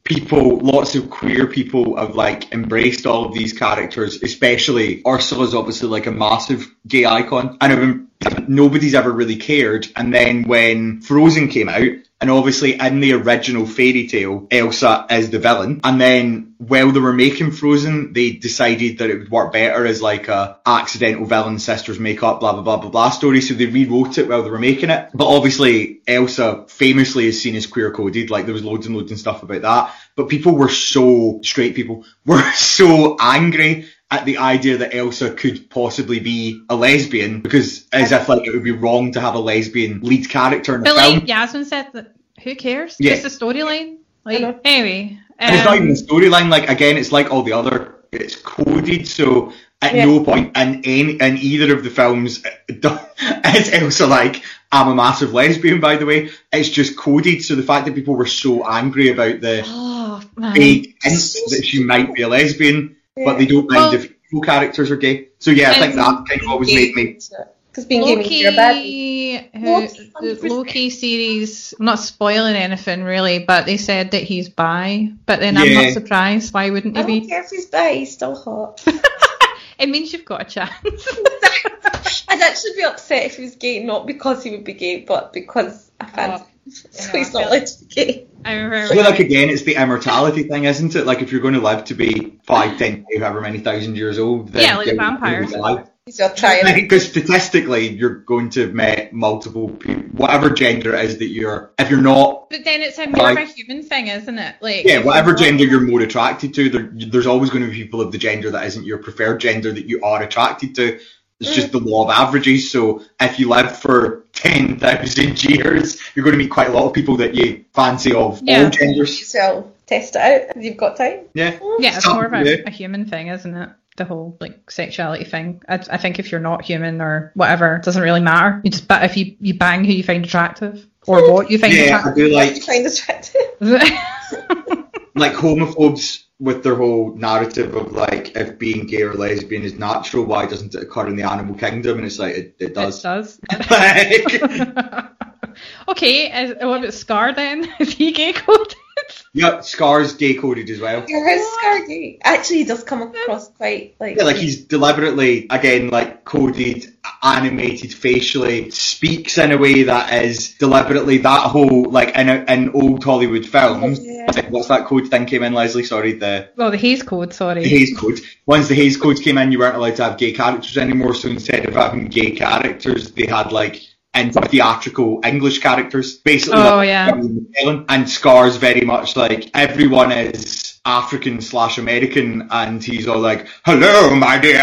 people lots of queer people have like embraced all of these characters, especially Ursula's obviously like a massive gay icon. And nobody's ever really cared. And then when Frozen came out, and obviously in the original fairy tale, Elsa is the villain. And then while they were making Frozen, they decided that it would work better as like a accidental villain, sisters make up, blah blah blah blah blah story. So they rewrote it while they were making it. But obviously Elsa famously is seen as queer coded. Like there was loads and loads and stuff about that. But people were so straight people were so angry at the idea that Elsa could possibly be a lesbian because as if like it would be wrong to have a lesbian lead character in a But film. like Yasmin said, that who cares? Yeah. Just the storyline. Like anyway. And it's not um, even a storyline. Like again, it's like all the other. It's coded, so at Yeah. no point in any in either of the films is Elsa like I'm a massive lesbian. By the way, it's just coded. So the fact that people were so angry about the Oh man. vague hint that she might be a lesbian, but they don't mind Well- if evil characters are gay. So yeah, I think that kind of always made me. Because being gay means you're a baddie. Loki, who, Loki, the 100%. Loki series, I'm not spoiling anything really, but they said that he's bi. But then I'm not surprised. Why wouldn't he I he don't be? care if he's bi, he's still hot. It means you've got a chance. I'd actually be upset if he was gay, not because he would be gay, but because I fancy him. So know, he's I not allowed to be gay. I I remember. feel like again, it's the immortality thing, isn't it? Like if you're going to live to be five, ten, however many thousand years old, then Yeah, like you're- vampires. you're alive. He's trying. Because statistically, you're going to have met multiple people, whatever gender it is that you're. If you're not, But then it's a more of a human thing, isn't it? Like yeah, whatever gender you're more attracted to, there, there's always going to be people of the gender that isn't your preferred gender that you are attracted to. It's just the law of averages. So if you live for ten thousand years, you're going to meet quite a lot of people that you fancy of Yeah. all genders. So test it out. If you've got time. Yeah. Yeah, it's more of Yeah. a, a human thing, isn't it? The whole like sexuality thing. I, I think if you're not human or whatever, it doesn't really matter. You just but if you you bang who you find attractive or what you find Yeah, I attractive. do What like you find attractive. like homophobes with their whole narrative of like if being gay or lesbian is natural, why doesn't it occur in the animal kingdom? And it's like it, it It does. does. Like, okay, is, what about Scar then? Is he gay coded? Yep, Scar's gay coded as well. Your house Scar gay. Actually, he does come across quite like. Yeah, like he's deliberately again like coded, animated facially, speaks in a way that is deliberately that whole like in a, in old Hollywood films. Yeah. like, What's that code thing came in, Leslie? Sorry, the Well, the Hays Code, sorry. the Hays Code. Once the Hays Code came in, you weren't allowed to have gay characters anymore. So instead of having gay characters, they had like in theatrical English characters, basically. Oh, like, yeah. And Scar's very much like everyone is African slash American, and he's all like, "Hello, my dear."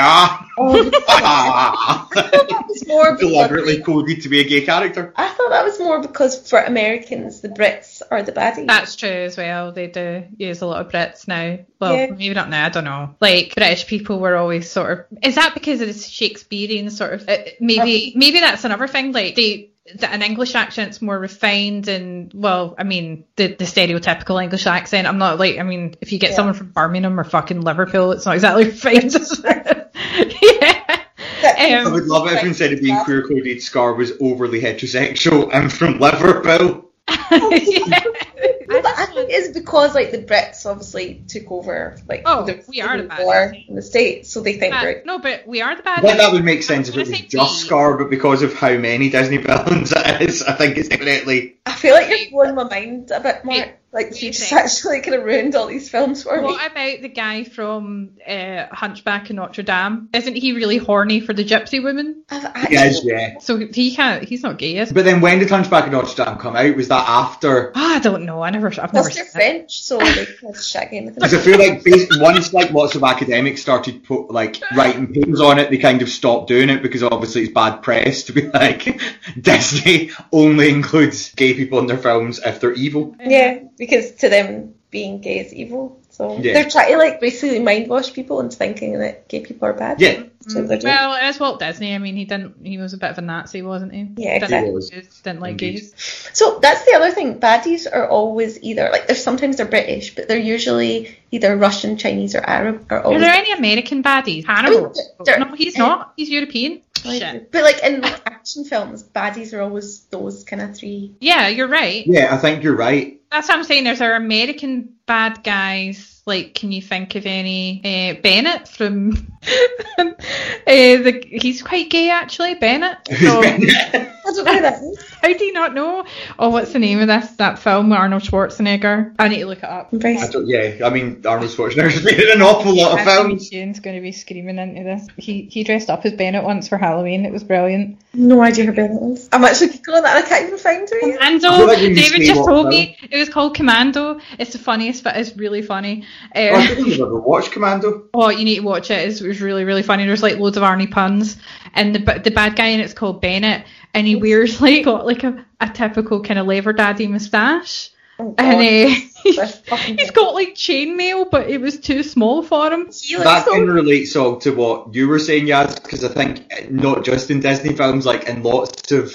Oh, that was more Deliberately coded to be a gay character. I thought that was more because for Americans, the Brits are the baddies. That's true as well. They do use a lot of Brits now. Well, Yeah. maybe not now. I don't know. Like British people were always sort of. Is that because of the Shakespearean sort of? Uh, maybe maybe that's another thing. Like they. That an English accent's more refined and well, I mean the the stereotypical English accent. I'm not like I mean if you get Yeah. someone from Birmingham or fucking Liverpool, it's not exactly refined. yeah. That- I Um, would love it if instead of being queer coded, Scar was overly heterosexual and from Liverpool. Yeah. No, but I think it's because like the Brits obviously took over like Oh, the we are the Civil baddies. war in the states, so they think Uh, we're no, but we are the bad. Well, that would make sense if it was was gonna say just. Scar, but because of how many Disney villains it is, I think it's definitely. I feel like you're blowing my mind a bit, more. Wait, Like wait you just actually kind of ruined all these films for me. What about the guy from uh, Hunchback of Notre Dame? Isn't he really horny for the gypsy woman? I've He is, yeah. So he can't. He's not gay, is? But then when did Hunchback of Notre Dame come out? Was that after? Ah, I don't know. I never. I've never. Plus they're seen it. French, so like that's shagging. Because I feel like bas- once like lots of academics started put like writing papers on it, they kind of stopped doing it because obviously it's bad press to be like Disney only includes gay people in their films if they're evil. Yeah, because to them being gay is evil. So Yeah. they're trying to like basically mind wash people into thinking that gay people are bad. Yeah. That's what they're. Mm. Well, it's Walt Disney. I mean, he didn't. He was a bit of a Nazi, wasn't he? Yeah, didn't, exactly. He was. didn't like Indeed. gays. So that's the other thing. Baddies are always either like they're sometimes they're British, but they're usually either Russian, Chinese, or Arab. Or Are always there any American baddies? Hannibal. there- no, he's not. Eh, he's European. like- Shit. But like in action films, baddies are always those kind of three. Yeah, you're right. Yeah, I think you're right. That's what I'm saying. There's our American bad guys. Like, can you think of any? Uh, Bennett from. uh, the, he's quite gay, actually. Bennett. So- Bennett? I don't know that is. How do you not know? Oh, what's the name of this? That film with Arnold Schwarzenegger. I need to look it up. I'm very I don't, yeah, I mean, Arnold Schwarzenegger's been in an awful lot of Anthony films. Shane's going to be screaming into this. He he dressed up as Bennett once for Halloween. It was brilliant. no idea who Bennett is. I'm actually googling that I can't even find who he is. I feel Commando. like we need to David just what told film. me it was called Commando. It's the funniest, but it's really funny. Oh, I Uh, don't think I've ever watched Commando. oh, you need to watch it. It's, it was really really funny. There's like loads of Arnie puns, and the the bad guy in it's called Bennett, and he wears like got like a, a typical kind of lever daddy moustache, Oh, and uh, That's he's got like chainmail, but it was too small for him. He looks That so- can relate so to what you were saying, Yaz, because I think uh, not just in Disney films, like in lots of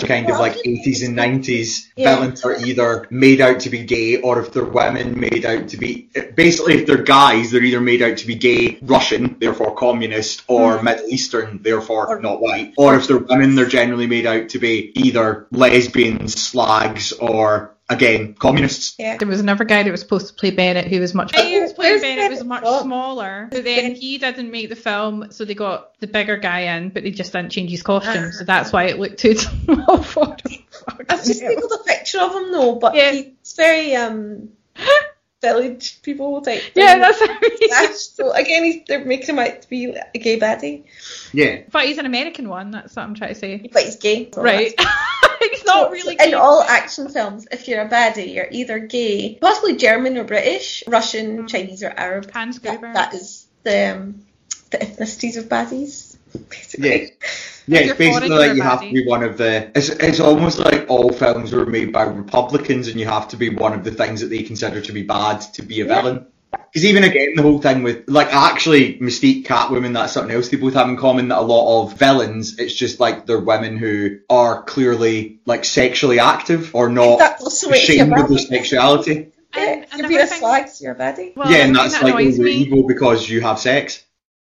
kind of like 80s and 90s, Yeah. villains are either made out to be gay or if they're women, made out to be. Basically, if they're guys, they're either made out to be gay, Russian, therefore communist, or mm-hmm. Middle Eastern, therefore Or- not white. Or if they're women, they're generally made out to be either lesbians, slags, or again, communists. Yeah. There was another guy that was supposed to play Bennett who was much. Oh, He was playing where's Bennett was much from? smaller, but then he didn't make the film, so they got the bigger guy in, but they just didn't change his costume, so that's why it looked too small for him. I've just googled a picture of him though, but Yeah. he's very um village people type. Yeah, that's how he so again, he's, they're making him out to be a gay baddie, Yeah. But he's an American one. That's what I'm trying to say. but he's gay. so Right. he's So, not really. in all action films, if you're a baddie, you're either gay, possibly German or British, Russian, Chinese, or Arab. Hans That, that is the um, the ethnicities of baddies. Basically. Yeah. Yeah, it's basically like you're have to be one of the. It's, it's almost like all films were made by Republicans, and you have to be one of the things that they consider to be bad to be a Yeah. villain. Because even again, the whole thing with like actually Mystique, Catwoman, that's something else they both have in common. That a lot of villains, it's just like they're women who are clearly like sexually active or not That also makes you a ashamed of their sexuality. Yeah, And if you're being a another slag, so you're a baddie. Well, yeah, and that's that like me evil because you have sex.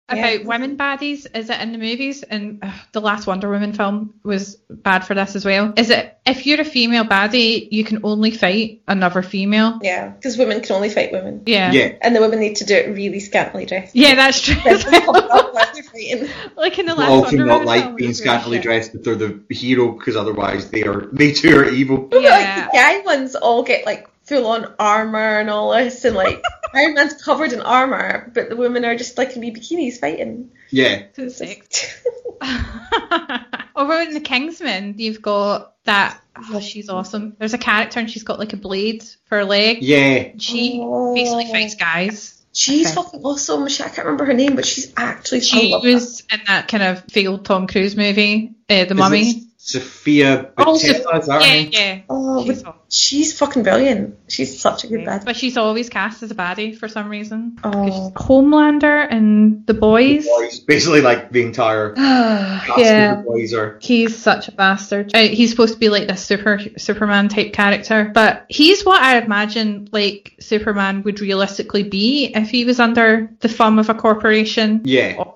About Yeah. women baddies is it in the movies and uh, the last Wonder Woman film was bad for this as well. Is it if you're a female baddie, you can only fight another female? Yeah, because women can only fight women, Yeah. Yeah, and the women need to do it really scantily dressed. Yeah, that's true. Then they come up while they're fighting. like in the they last all Wonder cannot Woman like film, being it was really scantily shit. dressed if they're the hero, because otherwise they are they too are evil. Yeah. like the guy ones all get like full on armor and all this, and like Iron Man's covered in armor, but the women are just like in wee bikinis fighting. Yeah, It's. Over in the Kingsman, you've got that. Oh, she's awesome. There's a character and she's got like a blade for a leg. yeah. She Oh. basically fights guys. She's Okay. fucking awesome. She, I can't remember her name, but she's actually. She love was in that kind of failed Tom Cruise movie, uh, The Is Mummy. It Sophia Oh, Sophia- is that her yeah, name? yeah. Oh, She's but she's fucking brilliant. She's such a good Yeah. bad. But she's always cast as a baddie for some reason. Oh. Homelander and The Boys. Boys, basically like the entire cast yeah. of the boys are. He's such a bastard. Uh, he's supposed to be like this super Superman type character, but he's what I imagine like Superman would realistically be if he was under the thumb of a corporation, Yeah, or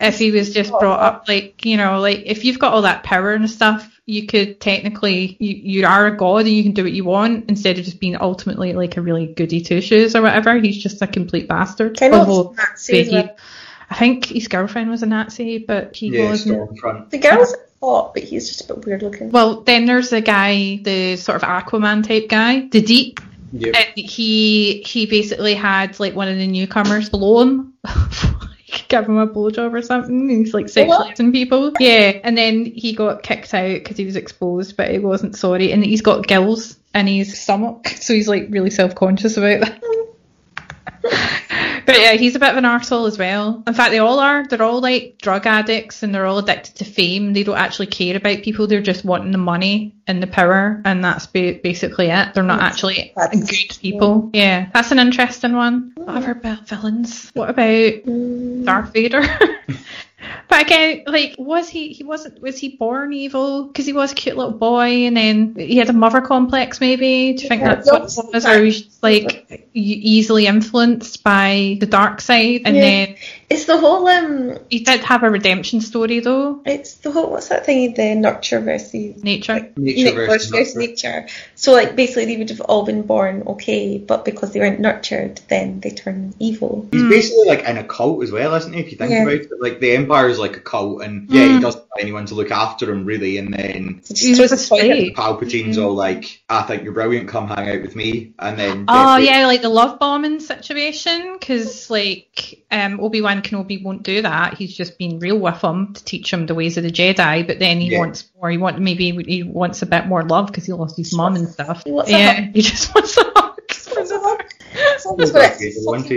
if he was just oh, brought up like you know, like if you've got all that power and stuff, you could technically you you are a god and you can do what you want instead of just being ultimately like a really goody two shoes or whatever. He's just a complete bastard. Kind of Nazi he- well. I think his girlfriend was a Nazi, but he yeah, wasn't. Stormfront. The girl's hot, but he's just a bit weird looking. Well, then there's the guy, the sort of Aquaman type guy, the Deep. Yep. And he he basically had like one of the newcomers blow him. Give him a blowjob or something. He's like sexualizing people. Yeah, and then he got kicked out because he was exposed, but he wasn't sorry. And he's got gills in his stomach, so he's like really self conscious about that. But yeah, he's a bit of an arsehole as well. In fact, they all are. They're all like drug addicts and they're all addicted to fame. They don't actually care about people. They're just wanting the money and the power, and that's ba- basically it. They're not That's- actually that's- good people. Yeah, that's an interesting one. What other vi- villains? What about Darth Vader? But again, like, was he? He wasn't. Was he born evil? Because he was a cute little boy, and then he had a mother complex. Maybe do you think Yeah, that's what it was, or he was just, like easily influenced by the dark side? And Yeah. then It's the whole um. he did have a redemption story, though. It's the whole what's that thing? The nurture versus Nature. Nature Nick versus versus nature. So like basically they would have all been born okay, but because they weren't nurtured, then they turn evil. He's Mm. basically like in a cult as well, isn't he? If you think Yeah. about it, like the Empire is like a cult, and yeah, he Mm. doesn't have anyone to look after him really. And then So He's just just throws his toy. Palpatine's all like, "I think you're brilliant. Come hang out with me." And then Oh Death yeah, like the love bombing situation, because like um, Obi Wan Kenobi won't do that. He's just been real with him to teach him the ways of the Jedi. But then he Yeah. wants more. He wants maybe he wants a bit more love because he lost his mom and stuff. He wants a yeah, hug. he just wants a hug. wants a hug. So Well, what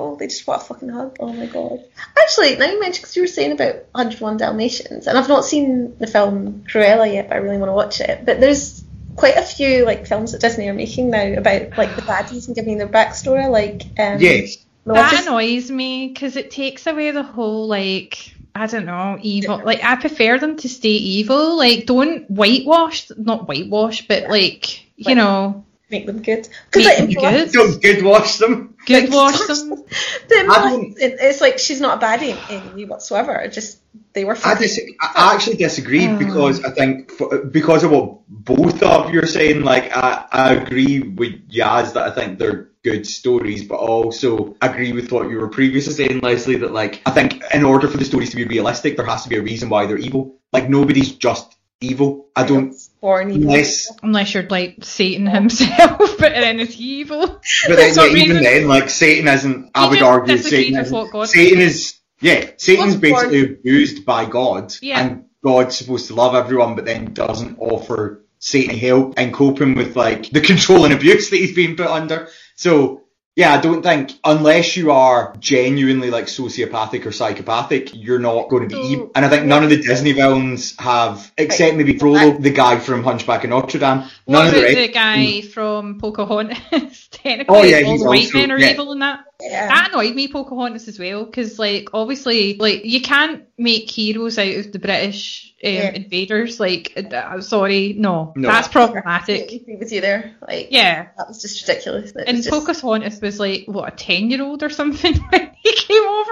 that's it's good, fucking wanted. evil people. They just want a fucking hug. Oh my god. Actually, now you mentioned because you were saying about 101 Dalmatians, and I've not seen the film Cruella yet, but I really want to watch it. But there's quite a few like films that Disney are making now about like the baddies and giving their backstory, like um, Yes. the That Office- annoys me because it takes away the whole like I don't know evil. Like I prefer them to stay evil. Like don't whitewash, not whitewash, but like you Like- know, make them good. Because Make like, in them Maleficent- Don't good watch them. Good wash them. The I it's like she's not a baddie in any whatsoever. It Just they were. I, fucking- dis- I actually disagree Oh. because I think for, because of what both of you are saying, like I, I agree with Yaz that I think they're good stories, but also agree with what you were previously saying, Leslie, that like I think in order for the stories to be realistic, there has to be a reason why they're evil. Like nobody's just evil. I don't born evil. unless Unless you're like Satan himself, but then it's evil. but then, yeah, even reason- then, like Satan isn't I He would argue Satan isn't, what God Satan is yeah, Satan's Was born- basically abused by God Yeah. and God's supposed to love everyone but then doesn't offer Satan help in coping with like the control and abuse that he's being put under. So yeah, I don't think unless you are genuinely like sociopathic or psychopathic, you're not going to be So, evil. And I think none of the Disney villains have, except maybe Frollo, the guy from Hunchback of Notre Dame. None What of about the the guy mm. from Pocahontas? Technically, Oh, yeah, all he's the white also- men are yeah. evil in that. Yeah. That annoyed me, Pocahontas, as well, because like obviously, like you can't make heroes out of the British um, Yeah. invaders. Like, uh, I'm sorry, no, No. that's I problematic. agree with you there. Like, Yeah, that was just ridiculous. It and was just, Pocahontas was like what a ten year old or something when he came over.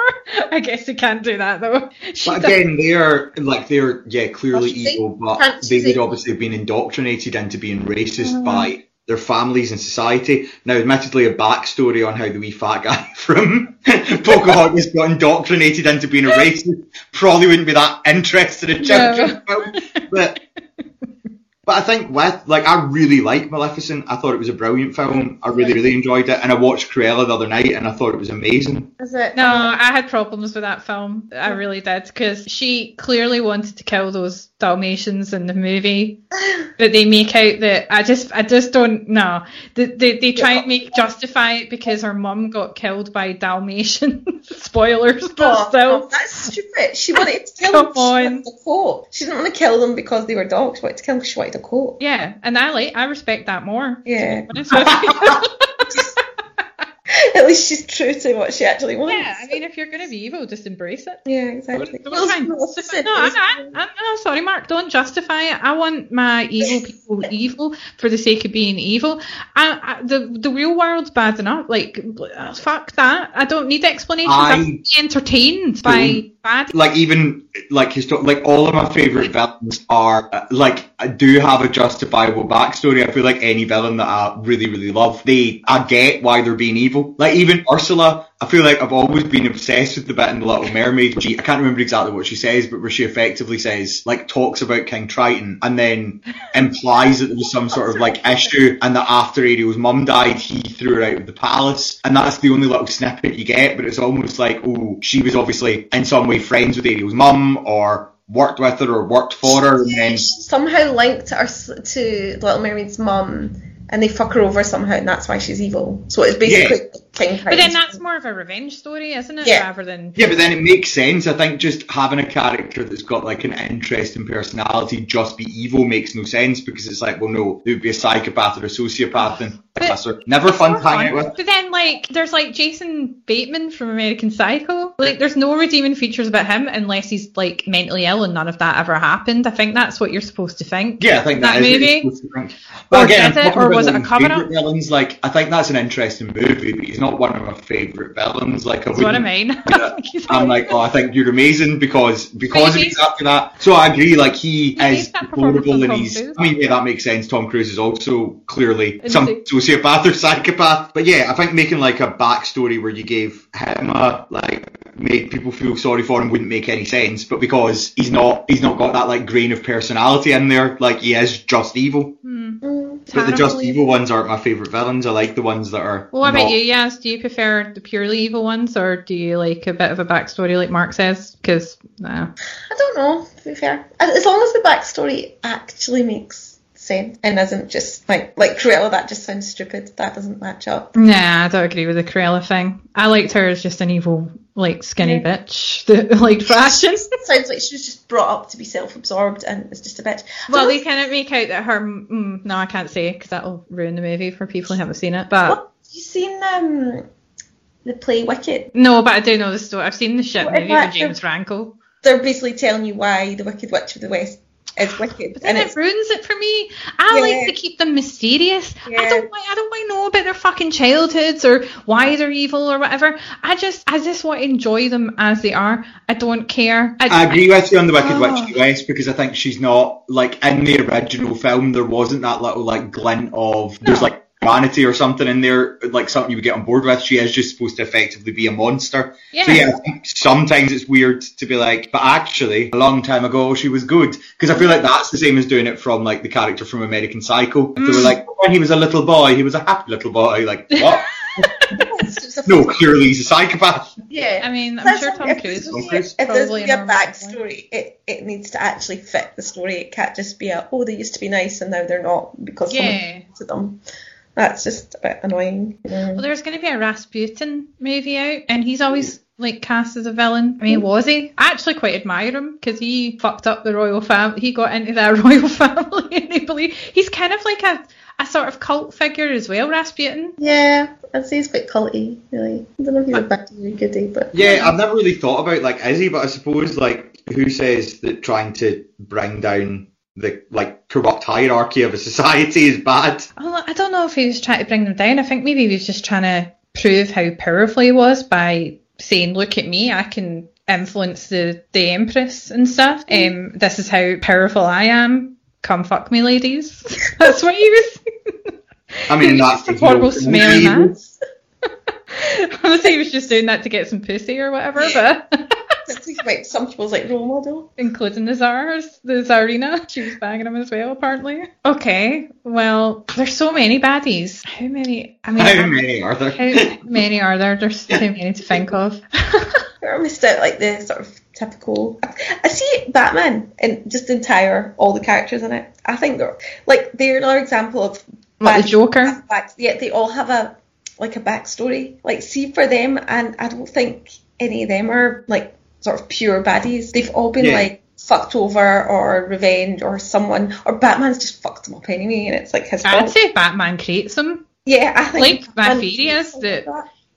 I guess you can't do that though. She But does- again, they're like they're yeah clearly Can't evil, but Can't they you would obviously have been indoctrinated into being racist Mm. by their families and society. Now, admittedly, a backstory on how the wee fat guy from Pocahontas got indoctrinated into being a racist probably wouldn't be that interested in children's film, but. But I think with like I really like Maleficent. I thought it was a brilliant film. I really, really enjoyed it, and I watched Cruella the other night, and I thought it was amazing. is it? No, I had problems with that film. I really did because she clearly wanted to kill those Dalmatians in the movie, but they make out that I just, I just don't know. They, they, they try and make justify it because her mum got killed by Dalmatians. Spoilers, but Oh, still. Oh, that's stupid. She wanted to kill Come them. She on. wanted a. She didn't want to kill them because they were dogs. She wanted to kill them because she wanted a coat. Yeah, and I like, I respect that more. Yeah. Honest with you. At least she's true to what she actually wants. yeah, I mean, if you're gonna be evil, just embrace it. Yeah, exactly. Don't Well, try and it's justify- Maleficent, No, I'm, I'm, I'm sorry, Mark. Don't justify it. I want my evil people evil for the sake of being evil. I, I, the the real world's bad enough. Like, uh, fuck that. I don't need explanations. I- I'm being entertained by bad. like even like histo- like all of my favorite villains are uh, like I do have a justifiable backstory. I feel like any villain that I really really love, they I get why they're being evil. Like even Ursula, I feel like I've always been obsessed with the bit in the Little Mermaid. She I can't remember exactly what she says, but where she effectively says like talks about King Triton and then implies that there was some sort of like issue and that after Ariel's mum died, he threw her out of the palace, and that's the only little snippet you get. But it's almost like oh, she was obviously in some way friends with Ariel's mum or worked with her or worked for her, and then somehow linked her to Little Mermaid's mum and they fuck her over somehow, and that's why she's evil. So it's basically King But then that's more of a revenge story, isn't it? Yeah. Rather than Yeah, but then it makes sense. I think just having a character that's got like an interesting personality just be evil makes no sense because it's like, well, no, it would be a psychopath or a sociopath and But that's never fun to hang out with. But then, like, there's like Jason Bateman from American Psycho. Like, there's no redeeming features about him unless he's like mentally ill, and none of that ever happened. I think that's what you're supposed to think. Yeah, I think That that is what movie? you're supposed to think. Or again, it, I'm talking or was it a one cover-up? favourite Villains, like I think that's an interesting movie, but he's not one of my favourite villains. Like I That's what I mean. I'm like, oh, I think you're amazing because because of Maybe. exactly that. So I agree. Like he is based that performance deplorable on and he's. Cruise. I mean, yeah, that makes sense. Tom Cruise is also clearly Is some he? sociopath or psychopath. But yeah, I think making like a backstory where you gave him a like made people feel sorry for him wouldn't make any sense. But because he's not, he's not got that like grain of personality in there. Like he is just evil. Mm. But the just evil ones aren't my favourite villains. I like the ones that are. Well, what about not- you? Yes, do you prefer the purely evil ones, or do you like a bit of a backstory, like Mark says? Because nah. Uh, I don't know, to be fair. As long as the backstory actually makes sense and isn't just like like Cruella, that just sounds stupid. That doesn't match up. Nah, I don't agree with the Cruella thing. I liked her as just an evil, like skinny bitch that liked fashion. Sounds like she was just brought up to be self-absorbed and is just a bitch. well, So they kind of make out that her. Mm, no, I can't say because that'll ruin the movie for people who haven't seen it. But what? You seen um the play Wicked? no, but I do know the story. I've seen the shit What movie with James Franco. They're basically telling you why the Wicked Witch of the West is wicked, But then and it ruins it for me. I Yeah. like to keep them mysterious. I don't want I don't want to know about their fucking childhoods or why they're evil or whatever. I just I just want to enjoy them as they are. I don't care. I, I agree with you on the Wicked Witch Oh. of the West because I think she's not like in the original film. There wasn't that little like glint of there's No. like humanity or something in there, like something you would get on board with. She is just supposed to effectively be a monster. Yeah. So yeah, I think sometimes it's weird to be like, but actually, a long time ago she was good because I feel like that's the same as doing it from like the character from American Psycho. If they Mm. were like, when he was a little boy, he was a happy little boy. Like what? it's just a no, clearly he's a psychopath. yeah. I mean, I'm That's sure Tom if Cruise. there's Tom gonna Cruise. be- If there's Probably going to be a a backstory, it, it needs to actually fit the story. It can't just be a, oh, they used to be nice and now they're not because someone Yeah. to them. That's just a bit annoying. You know? Well, there's going to be a Rasputin movie out, and he's always mm. like cast as a villain. I mean, mm. was he? I actually quite admire him because he fucked up the royal family. He got into that royal family, and they believe he's kind of like a a sort of cult figure as well, Rasputin. Yeah, I'd say he's quite culty, really. I don't know if he's a bad or a goodie, but Yeah, I've never really thought about like is he, but I suppose like who says that trying to bring down the like corrupt hierarchy of a society is bad? Well, I don't know if he was trying to bring them down. I think maybe he was just trying to prove how powerful he was by saying, "Look at me, I can influence the the empress and stuff. Um, this is how powerful I am. Come fuck me, ladies." That's what he was. I mean, He's that's just a horrible, smelly evil. man. Honestly, he was just doing that to get some pussy or whatever, but he's like some people's like role model. including the czars, the czarina, she was banging him as well, apparently. Okay, well, there's so many baddies. How many? I mean, How I'm- many are there? How many are there? There's too many to think of. I missed out like the sort of typical. I see Batman and just entire all the characters in it. I think they're like they're another example of like the Joker? Back, yeah, they all have a like a backstory. Like see for them, and I don't think any of them are like sort of pure baddies. They've all been Yeah. like fucked over or revenge or someone or Batman's just fucked them up anyway, and it's like his I'd fault. say Batman creates them. Yeah, I think Like my Batman- theory is that-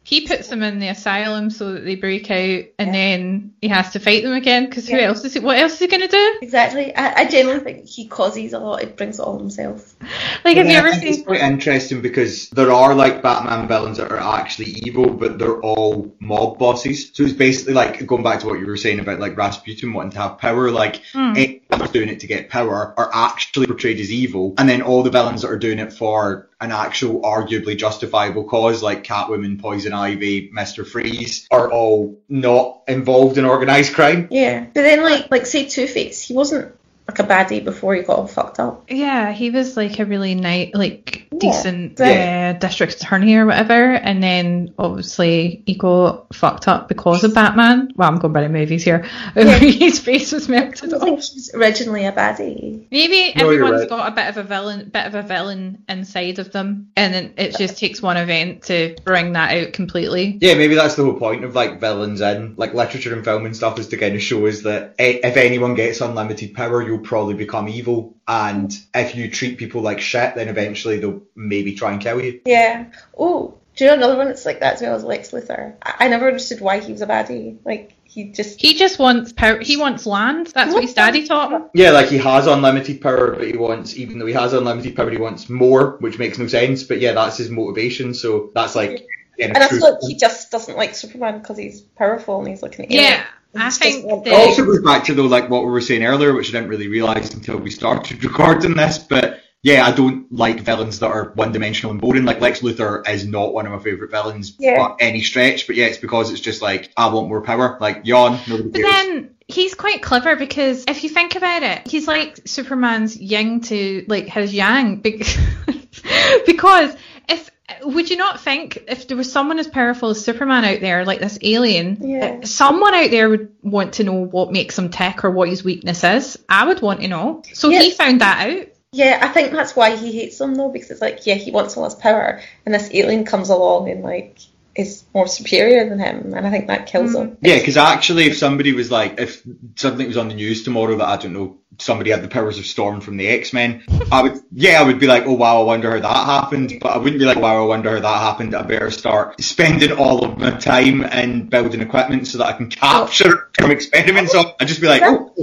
He puts them in the asylum so that they break out, and then he has to fight them again. Because who else is he? What else is he gonna do? Exactly. I, I genuinely think he causes a lot. It brings it all himself. Like, have you ever I think seen? It's quite interesting because there are like Batman villains that are actually evil, but they're all mob bosses. So it's basically like going back to what you were saying about like Rasputin wanting to have power. Like hmm. anyone doing it to get power are actually portrayed as evil, and then all the villains that are doing it for an actual, arguably justifiable cause, like Catwoman, Poison Ivy, Mister Freeze, are all not involved in organized crime. Yeah. But then like like say Two Face, he wasn't like a baddie before he got all fucked up. Yeah, he was like a really nice, like Yeah. decent Yeah. uh, district attorney or whatever, and then obviously he got fucked up because of Batman. Well, I'm going by the movies here. His face was melted don't off. think he originally a baddie. Maybe No, you're everyone's right. got a bit of a villain, bit of a villain inside of them, and then it just takes one event to bring that out completely. Yeah, maybe that's the whole point of like villains in like literature and film and stuff is to kind of show us that if anyone gets unlimited power, you'll probably become evil, and if you treat people like shit, then eventually they'll maybe try and kill you. Yeah. Oh, do you know another one that's like that as well as Lex Luthor? I, I never understood why he was a baddie. Like he just He just wants power. He wants land. That's what his daddy taught him. Yeah, like he has unlimited power, but he wants, even though he has unlimited power, he wants more, which makes no sense. But yeah, that's his motivation. So that's like, again, and a I true- feel like he just doesn't like Superman because he's powerful and he's looking at Yeah, He I think that- It also goes back to though like what we were saying earlier, which I didn't really realise until we started recording this, but yeah, I don't like villains that are one dimensional and boring. Like Lex Luthor is not one of my favourite villains Yeah. by any stretch, but yeah, it's because it's just like I want more power. Like yawn, nobody But cares. then he's quite clever because if you think about it, he's like Superman's yin to like his yang. Because, because if would you not think if there was someone as powerful as Superman out there, like this alien, Yeah. someone out there would want to know what makes him tick or what his weakness is. I would want to know. So he found that out. Yeah, I think that's why he hates them though, because it's like, yeah, he wants all his power, and this alien comes along and like is more superior than him, and I think that kills him. Yeah, because actually, if somebody was like, if something was on the news tomorrow that I don't know, somebody had the powers of Storm from the X Men, I would, yeah, I would be like, oh wow, I wonder how that happened. But I wouldn't be like, wow, I wonder how that happened. I better start spending all of my time and building equipment so that I can capture from experiments. So I'd just be like, oh,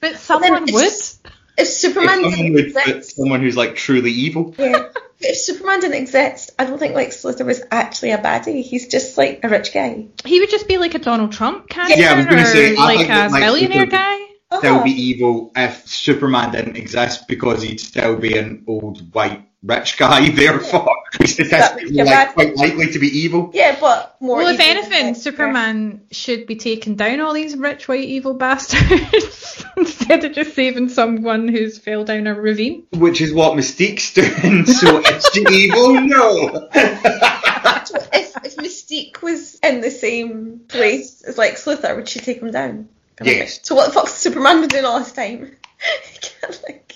But someone would. just- If Superman if someone, would, someone who's like truly evil. yeah, if Superman didn't exist, I don't think Lex Luthor was actually a baddie. He's just like a rich guy. He would just be like a Donald Trump character Yeah, I was gonna or say, I like think a that, like, billionaire Luthor- guy. Still Oh, be evil if Superman didn't exist because he'd still be an old white rich guy. Therefore, he's statistically like, quite likely to be evil. yeah, but more. Well, if anything, Superman should be taking down all these rich, white, evil bastards instead of just saving someone who's fell down a ravine. Which is what Mystique's doing, so is she evil? No. if, if Mystique was in the same place as Lex Luthor, would she take him down? Yes. So what the fuck's Superman been doing last time? Like,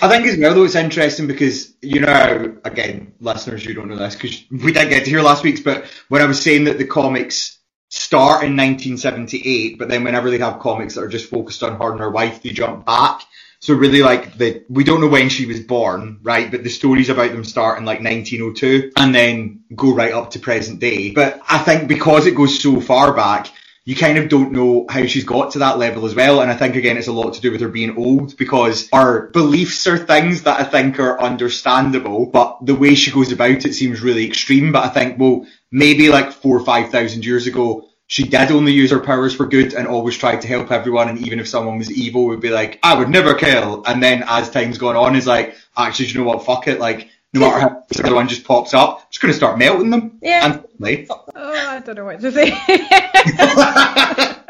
I think as well though it's interesting because you know again listeners you don't know this because we didn't get to hear last week's but when I was saying that the comics start in 1978 but then whenever they have comics that are just focused on her and her wife they jump back so really like the we don't know when she was born right but the stories about them start in like 1902 and then go right up to present day but I think because it goes so far back you kind of don't know how she's got to that level as well. And I think again, it's a lot to do with her being old because our beliefs are things that I think are understandable, but the way she goes about it seems really extreme. But I think, well, maybe like four or five thousand years ago, she did only use her powers for good and always tried to help everyone. And even if someone was evil, would be like, I would never kill. And then as time's gone on, is like, actually, you know what? Fuck it. Like, no matter how the other one just pops up, I'm just going to start melting them. Yeah. And like, Oh, I don't know what to say.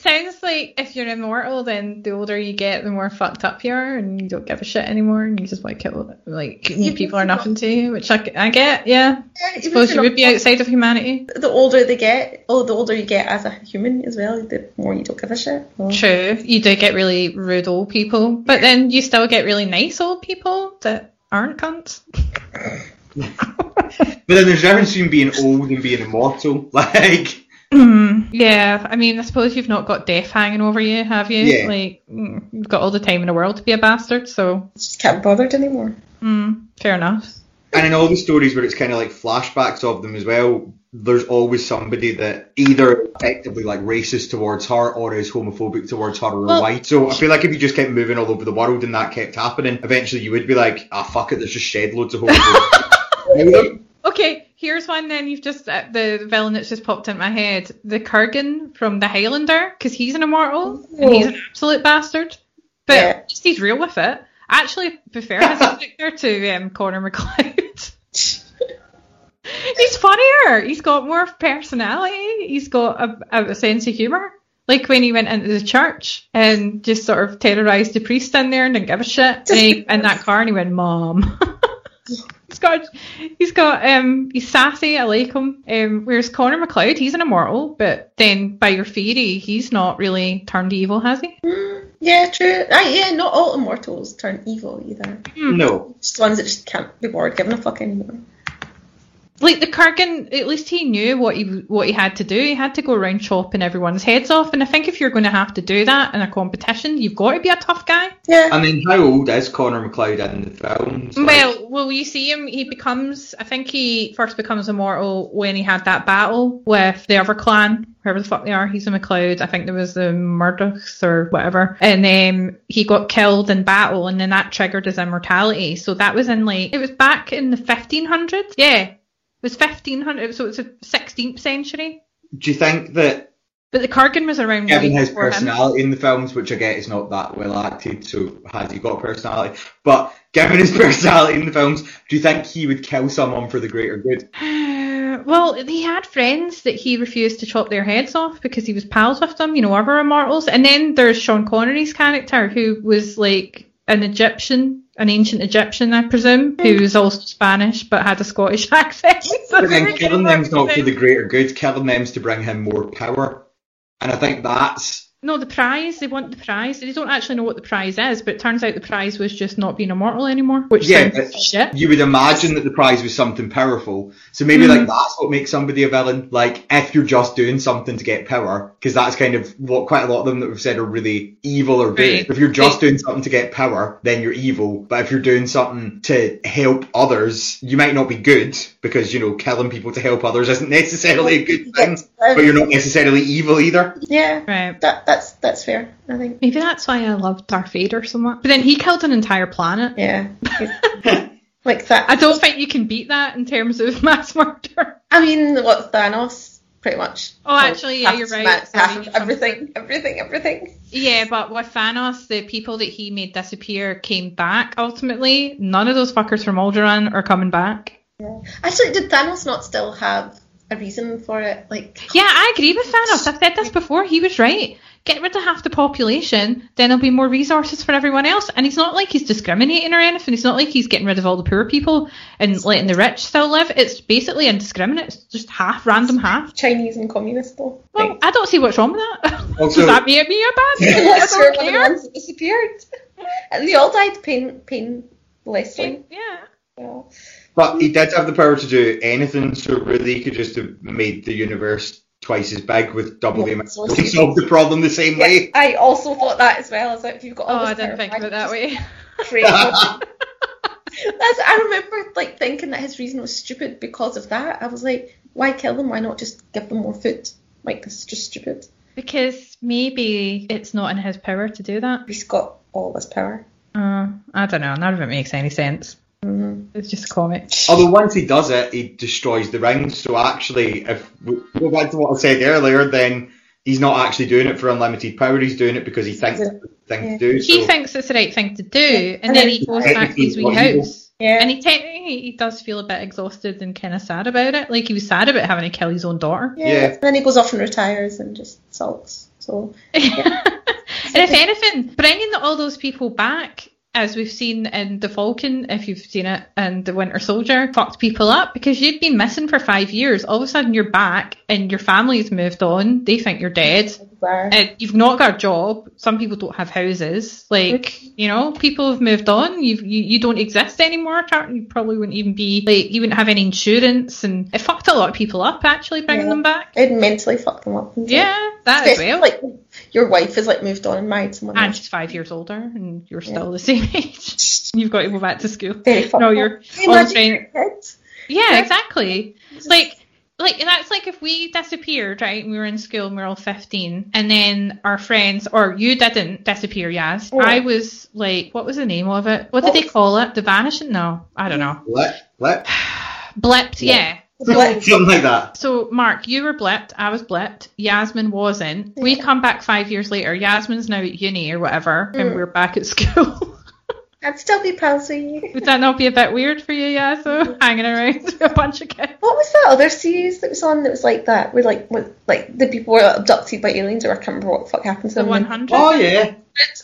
Sounds like if you're immortal, then the older you get, the more fucked up you are, and you don't give a shit anymore, and you just want to kill like Even people are nothing to you, which I, I get. Yeah, Yeah, I even suppose you would be outside of humanity. The older they get, oh, the older you get as a human as well, the more you don't give a shit. Oh. True, you do get really rude old people, but then you still get really nice old people that aren't cunts. But then there's a difference between being old and being immortal. Like, Mm, yeah, I mean, I suppose you've not got death hanging over you, have you? Yeah. Like, you've got all the time in the world to be a bastard, so Just can't be bothered anymore. mm, fair enough. and in all the stories where it's kind of like flashbacks of them as well, there's always somebody that either effectively like racist towards her or is homophobic towards her or Well- white. So I feel like if you just kept moving all over the world and that kept happening, eventually you would be like, ah, fuck it, let's just shed loads of homophobia. Okay, here's one then. You've just uh, the villain that's just popped into my head. The Kurgan from The Highlander, because he's an immortal and he's an absolute bastard. But Yeah. at least he's real with it. I actually prefer his character to um, Connor MacLeod. he's funnier. He's got more personality. He's got a, a, a sense of humour. Like when he went into the church and just sort of terrorised the priest in there and didn't give a shit. And he, in that car and he went, Mom. he's got he's got um he's sassy, I like him. Um whereas Connor MacLeod, he's an immortal, but then by your theory, he's not really turned evil, has he? Yeah, true. Ah, yeah, not all immortals turn evil either. No. Just ones that just can't be bored giving a fuck anymore. Like the Kurgan, at least he knew what he what he had to do. He had to go around chopping everyone's heads off, and I think if you're going to have to do that in a competition, you've got to be a tough guy. Yeah. I mean, how old is Connor MacLeod in the films? Like, Well, well, you see him. He becomes. I think he first becomes immortal when he had that battle with the other clan, whoever the fuck they are. He's a MacLeod. I think there was the Murdochs or whatever, and then he got killed in battle, and then that triggered his immortality. So that was in like it was back in the 1500s. Yeah, it was 1500. So it's a 16th century. do you think that But the Kurgan was around given his before him. personality in the films, which I get is not that well acted, so has he got a personality? But given his personality in the films, do you think he would kill someone for the greater good? Well, he had friends that he refused to chop their heads off because he was pals with them, you know, other immortals. And then there's Sean Connery's character who was like an Egyptian, an ancient Egyptian, I presume, who mm. was also Spanish but had a Scottish accent. So But then killing them's not for the greater good, killing them's to bring him more power. And I think that's No, the prize. They want the prize. They don't actually know what the prize is, but it turns out the prize was just not being immortal anymore, which Yeah, shit. you would imagine that the prize was something powerful. So maybe Mm. like that's what makes somebody a villain. Like if you're just doing something to get power, because that's kind of what quite a lot of them that we've said are really evil or bad. Right. If you're just doing something to get power, then you're evil. But if you're doing something to help others, you might not be good because you know killing people to help others isn't necessarily a good thing. But you're not necessarily evil either. Yeah. Right. That that's that's fair. I think. Maybe that's why I love Darth Vader so much. But then he killed an entire planet. Yeah. like that. I don't think you can beat that in terms of mass murder. I mean, what Thanos pretty much. Oh, actually, yeah, half you're right. ma- Sorry, half of everything, everything, everything. Yeah, but with Thanos, the people that he made disappear came back ultimately. None of those fuckers from Alderaan are coming back. Actually, did Thanos not still have a reason for it? Like, Yeah, I agree with Thanos. I've said this before. He was right. Get rid of half the population, then there'll be more resources for everyone else. And it's not like he's discriminating or anything. It's not like he's getting rid of all the poor people and letting the rich still live. It's basically indiscriminate. It's just half, random half. Chinese and communist though. Well, Like, I don't see what's wrong with that. Also- Does that make me a bad? I unless you're one of the ones that disappeared, and they all died pain painlessly. Yeah. Yeah. But he did have the power to do anything, so really he could just have made the universe twice as big with double the Yeah, amount. so He solved the problem the same way. I also thought that as well. As like, if you've got all Oh, I this didn't think why of it that way. just create one? That's, I remember like thinking that his reason was stupid because of that. I was like, why kill them? Why not just give them more food? Like this is just stupid. Because maybe it's not in his power to do that. He's got all this power. Uh, I don't know. None of it makes any sense. Mhm. It's just a comic. Although once he does it, he destroys the ring. So actually, if we go back to what I said earlier, then he's not actually doing it for unlimited power. He's doing it because he thinks it's the thing to do. He so- thinks it's the right thing to do, and And then then he goes back to his he's wee house. Yeah. And he technically he does feel a bit exhausted and kind of sad about it. Like he was sad about having to kill his own daughter. yeah. Yeah. And then he goes off and retires and just sulks. So and if anything, bringing all those people back, as we've seen in The Falcon, if you've seen it, and The Winter Soldier, fucked people up because you'd been missing for five years. All of a sudden, you're back and your family's moved on. They think you're dead. Uh, you've not got a job. Some people don't have houses. Like, you know, people have moved on. You've, you you don't exist anymore. You probably wouldn't even be like you wouldn't have any insurance, and it fucked a lot of people up actually bringing Yeah. them back. It mentally fucked them up. Yeah, that as Especially, well. Like your wife is like moved on and married someone and else. she's five years older, and you're still the same age. You've got to go back to school. Very fucked No, you're Can you on imagine your kids? Yeah, Yeah. exactly. Like, like that's like if we disappeared, right? We were in school and we were all fifteen, and then our friends, or you didn't disappear, yes. Oh. I was like, what was the name of it? What did they call it? The vanishing? No, I don't know. Blip, blip, Blipped, yeah. Like, something like that. So, Mark, you were blipped. I was blipped. Yasmin wasn't. We come back five years later. Yasmin's now at uni or whatever, and Mm. we're back at school. I'd still be pals with you. Would that not be a bit weird for you, yeah? So hanging around with a bunch of kids. What was that other series that was on that was like that? Where like with, like the people were abducted by aliens, or I can't remember what the fuck happened to The them. 100. Oh yeah.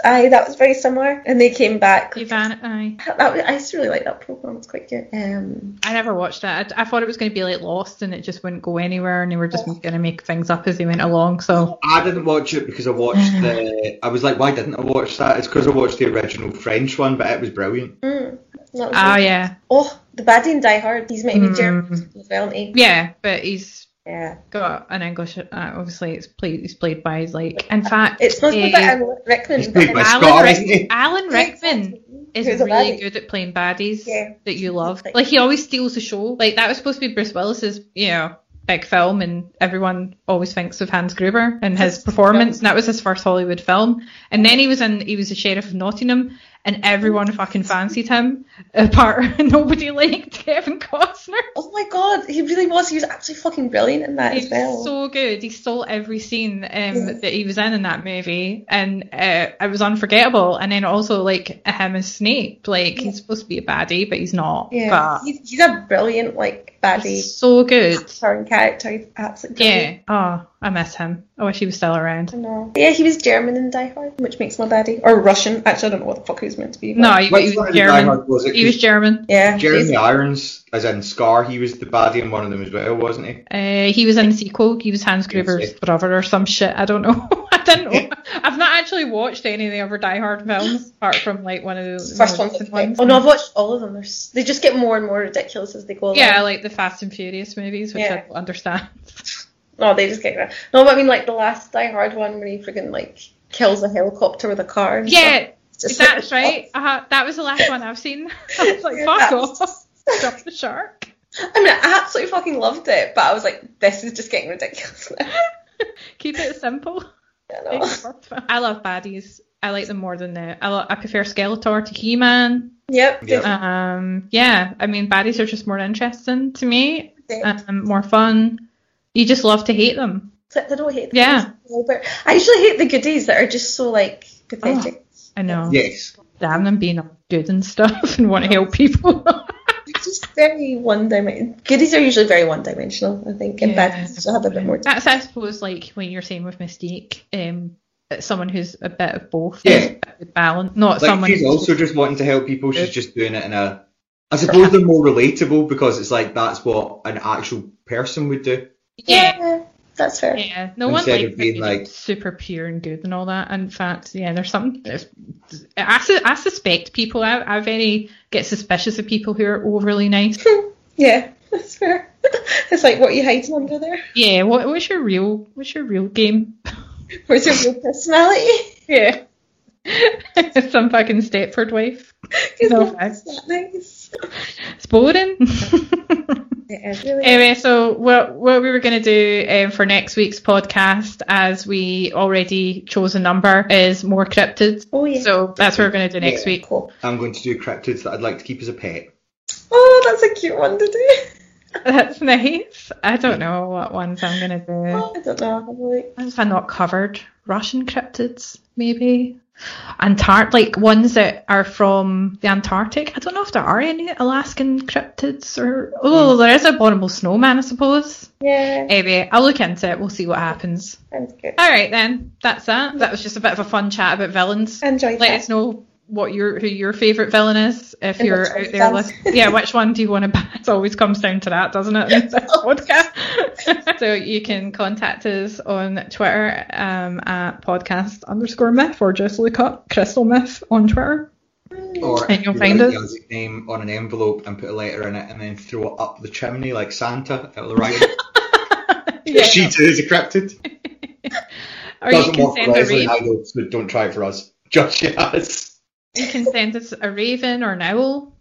Aye, that was very similar, and they came back. Ivan, aye. That was, I used to really like that program. It's quite good. Um, I never watched it. I, I thought it was going to be like Lost and it just wouldn't go anywhere and they were just going to make things up as they went along. So I didn't watch it because I watched the. I was like, why didn't I watch that? It's because I watched the original French one, but it was brilliant. mm, was oh good. yeah, Oh, the baddie in Die Hard. He's meant to be Mm. German as well, isn't he? yeah, but he's Yeah. got an English. Uh, obviously, it's played. He's played by his like. In fact, It's supposed to be uh, Alan Rickman. He's played by but- Scott, Alan, isn't? Rick- Alan Rickman is Who's really good at playing baddies Yeah. that you love. Like- Like he always steals the show. Like that was supposed to be Bruce Willis's, you know, big film, and everyone always thinks of Hans Gruber and his performance, and that was his first Hollywood film. And then he was in, he was the sheriff of Nottingham, and everyone fucking fancied him. Apart, nobody liked Kevin Costner. Oh my god, he really was. He was actually fucking brilliant in that as well. so good. He stole every scene um, Yes. that he was in in that movie, and uh, it was unforgettable. And then also like him as Snape, like he's supposed to be a baddie, but he's not. yeah, But he's, he's a brilliant like baddie he's so good. turn character. He's absolutely brilliant. Yeah. Oh, I miss him. I wish he was still around. I know. Yeah, he was German in Die Hard, which makes my a baddie. Or Russian. Actually, I don't know what the fuck he was meant to be. but- No, he, he was of the Die German. Hard was it? He was German. Yeah. Jeremy Irons, as in Scar, he was the baddie in one of them as well, wasn't he? Uh, he was in the sequel. He was Hans Gruber's Yes. brother or some shit. I don't know. I didn't know. I've not actually watched any of the other Die Hard films apart from like one of the First more one's oh no, I've watched all of them. There's, they just get more and more ridiculous as they go along. Yeah, like the Fast and Furious movies, which I don't understand. No, they just get no, but I mean like the last Die Hard one where he freaking like kills a helicopter with a car. And Yeah, stuff. It's just that's like, right. Uh, that was the last one I've seen. I was like, Yeah, fuck that's- off. Jump the shark. I mean, I absolutely fucking loved it, but I was like, this is just getting ridiculous now. Keep it simple. I know. I love baddies. I like them more than the. I, lo- I prefer Skeletor to He-Man. Yep. Yep. Um, yeah, I mean baddies are just more interesting to me. definitely. Um, more fun. You just love to hate them. Except I don't hate the Yeah. goodies a. I usually hate the goodies that are just so like pathetic. I know. Yes. Damn them being good and stuff and want to help people. Just very one dimensional. Goodies are usually very one dimensional, I think, and Yeah. bad guys have a bit more. That's I suppose like when you're saying with Mystique, um, someone who's a bit of both. Yeah. a balance, not Like someone. she's who's also just wanting to help people. She's just doing it in a. I suppose they're more relatable because it's like that's what an actual person would do. Yeah. that's fair. Yeah, no one likes of being being like- super pure and good and all that. In fact, yeah, there's something. there's- I, su- I suspect people. I, I very get suspicious of people who are overly nice. Yeah, that's fair. it's like what are you hiding under there? Yeah, what, what's your real? What's your real game? What's your real personality? Yeah, some fucking Stepford wife. It's No not that nice. It's boring. Really. Anyway, so what what we were going to do um, for next week's podcast, as we already chose a number, is more cryptids. oh yeah. So that's what we're going to do next Yeah. week. cool. I'm going to do cryptids that I'd like to keep as a pet. Oh, that's a cute one to do. That's nice. I don't know what ones I'm going to do. I don't know. I'm like, Ones I not covered. Russian cryptids, maybe. Antart like ones that are from the Antarctic. I don't know if there are any Alaskan cryptids or oh, there is a abominable snowman, I suppose. yeah, Anyway, I'll look into it. We'll see what happens. sounds good. All right then, that's that. That was just a bit of a fun chat about villains. I enjoyed Let that. us know what your who your favourite villain is if And you're out there. that? List- yeah, which one do you want to ban? It always comes down to that, doesn't it? In podcast. so you can contact us on Twitter um, at podcast underscore myth or just look up Crystal Myth on Twitter. Or And you'll find us. the name on an envelope and put a letter in it and then throw it up the chimney like Santa. It'll arrive. Yeah. she too is a cryptid. or Doesn't can work send a Leslie raven. so don't try it for us. Josh has. You can send us a raven or an owl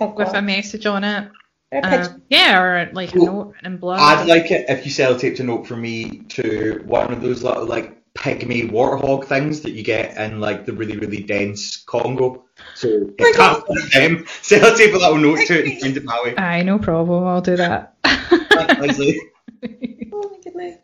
Oh, with a message on it. Or a pigeon. Um, yeah, or like a note in blood. I'd like it if you sellotaped a note for me to one of those little like pygmy warthog things that you get in like the really really dense Congo. So Oh my if that's one of them, sellotape a little note to it and send it my way. Aye, no problem. I'll do that. Oh my goodness.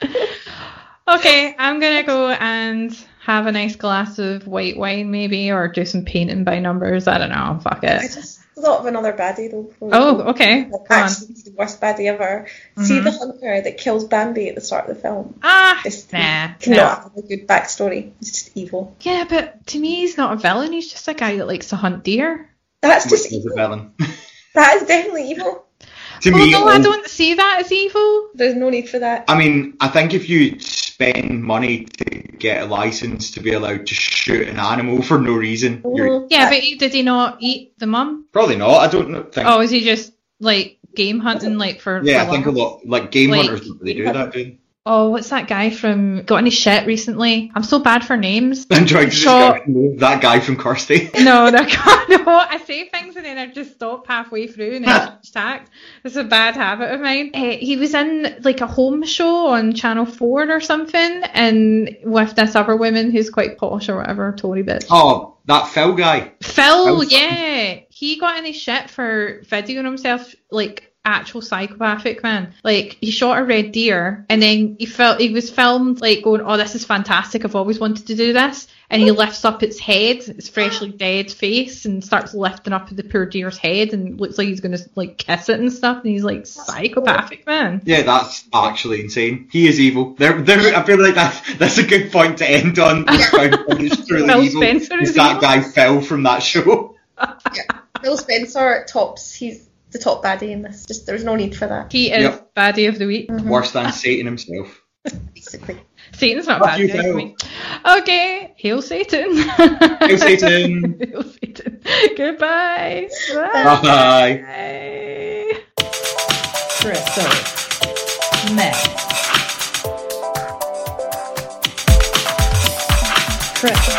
okay, I'm gonna go and have a nice glass of white wine maybe, or do some painting by numbers. I don't know. Fuck it. I just thought of another baddie though. Oh, okay. Like, on. actually, the worst baddie ever. See Mhm. the hunter that kills Bambi at the start of the film. Ah, This nah, cannot nah. have a good backstory. He's just evil. Yeah, but to me, he's not a villain. He's just a guy that likes to hunt deer. That's Which just is a evil. villain. That is definitely evil. to Oh me, no, I don't see that as evil. There's no need for that. I mean, I think if you spend money to get a license to be allowed to shoot an animal for no reason, you're Mhm. Yeah, but did he not eat the mum? probably not. I don't know, think. Oh, is he just like game hunting, like for? yeah, for I think a lot like game Like, hunters don't really do that. Do they? Oh, what's that guy from? Got any shit recently? I'm so bad for names. I'm trying to Shot- describe that guy from Kirstie. No, no, no. I say things and then I just stop halfway through and it's tact. It's a bad habit of mine. Uh, he was in like a home show on Channel 4 or something and with this other woman who's quite posh or whatever, Tory bitch. Oh, that Phil guy. Phil, Phil. yeah. He got any shit for videoing himself like actual psychopathic man. Like he shot a red deer and then he felt he was filmed like going, Oh, this is fantastic, I've always wanted to do this and he lifts up its head, its freshly dead face and starts lifting up the poor deer's head and looks like he's gonna like kiss it and stuff and he's like psychopathic man. Yeah, that's actually insane. He is evil. There, there. I feel like that's that's a good point to end on. It's truly Phil evil. Spencer is Is that evil. guy Phil from that show? Phil Spencer tops. He's the top baddie in this. Just there's no need for that. He is Yep. baddie of the week. Mm-hmm. Worse than Satan himself. Basically. Satan's not Fuck bad you, guy for Okay, hail Satan. Hail Satan. hail Satan. Goodbye. Bye. Bye. Bye. Crystal Meth. Crystal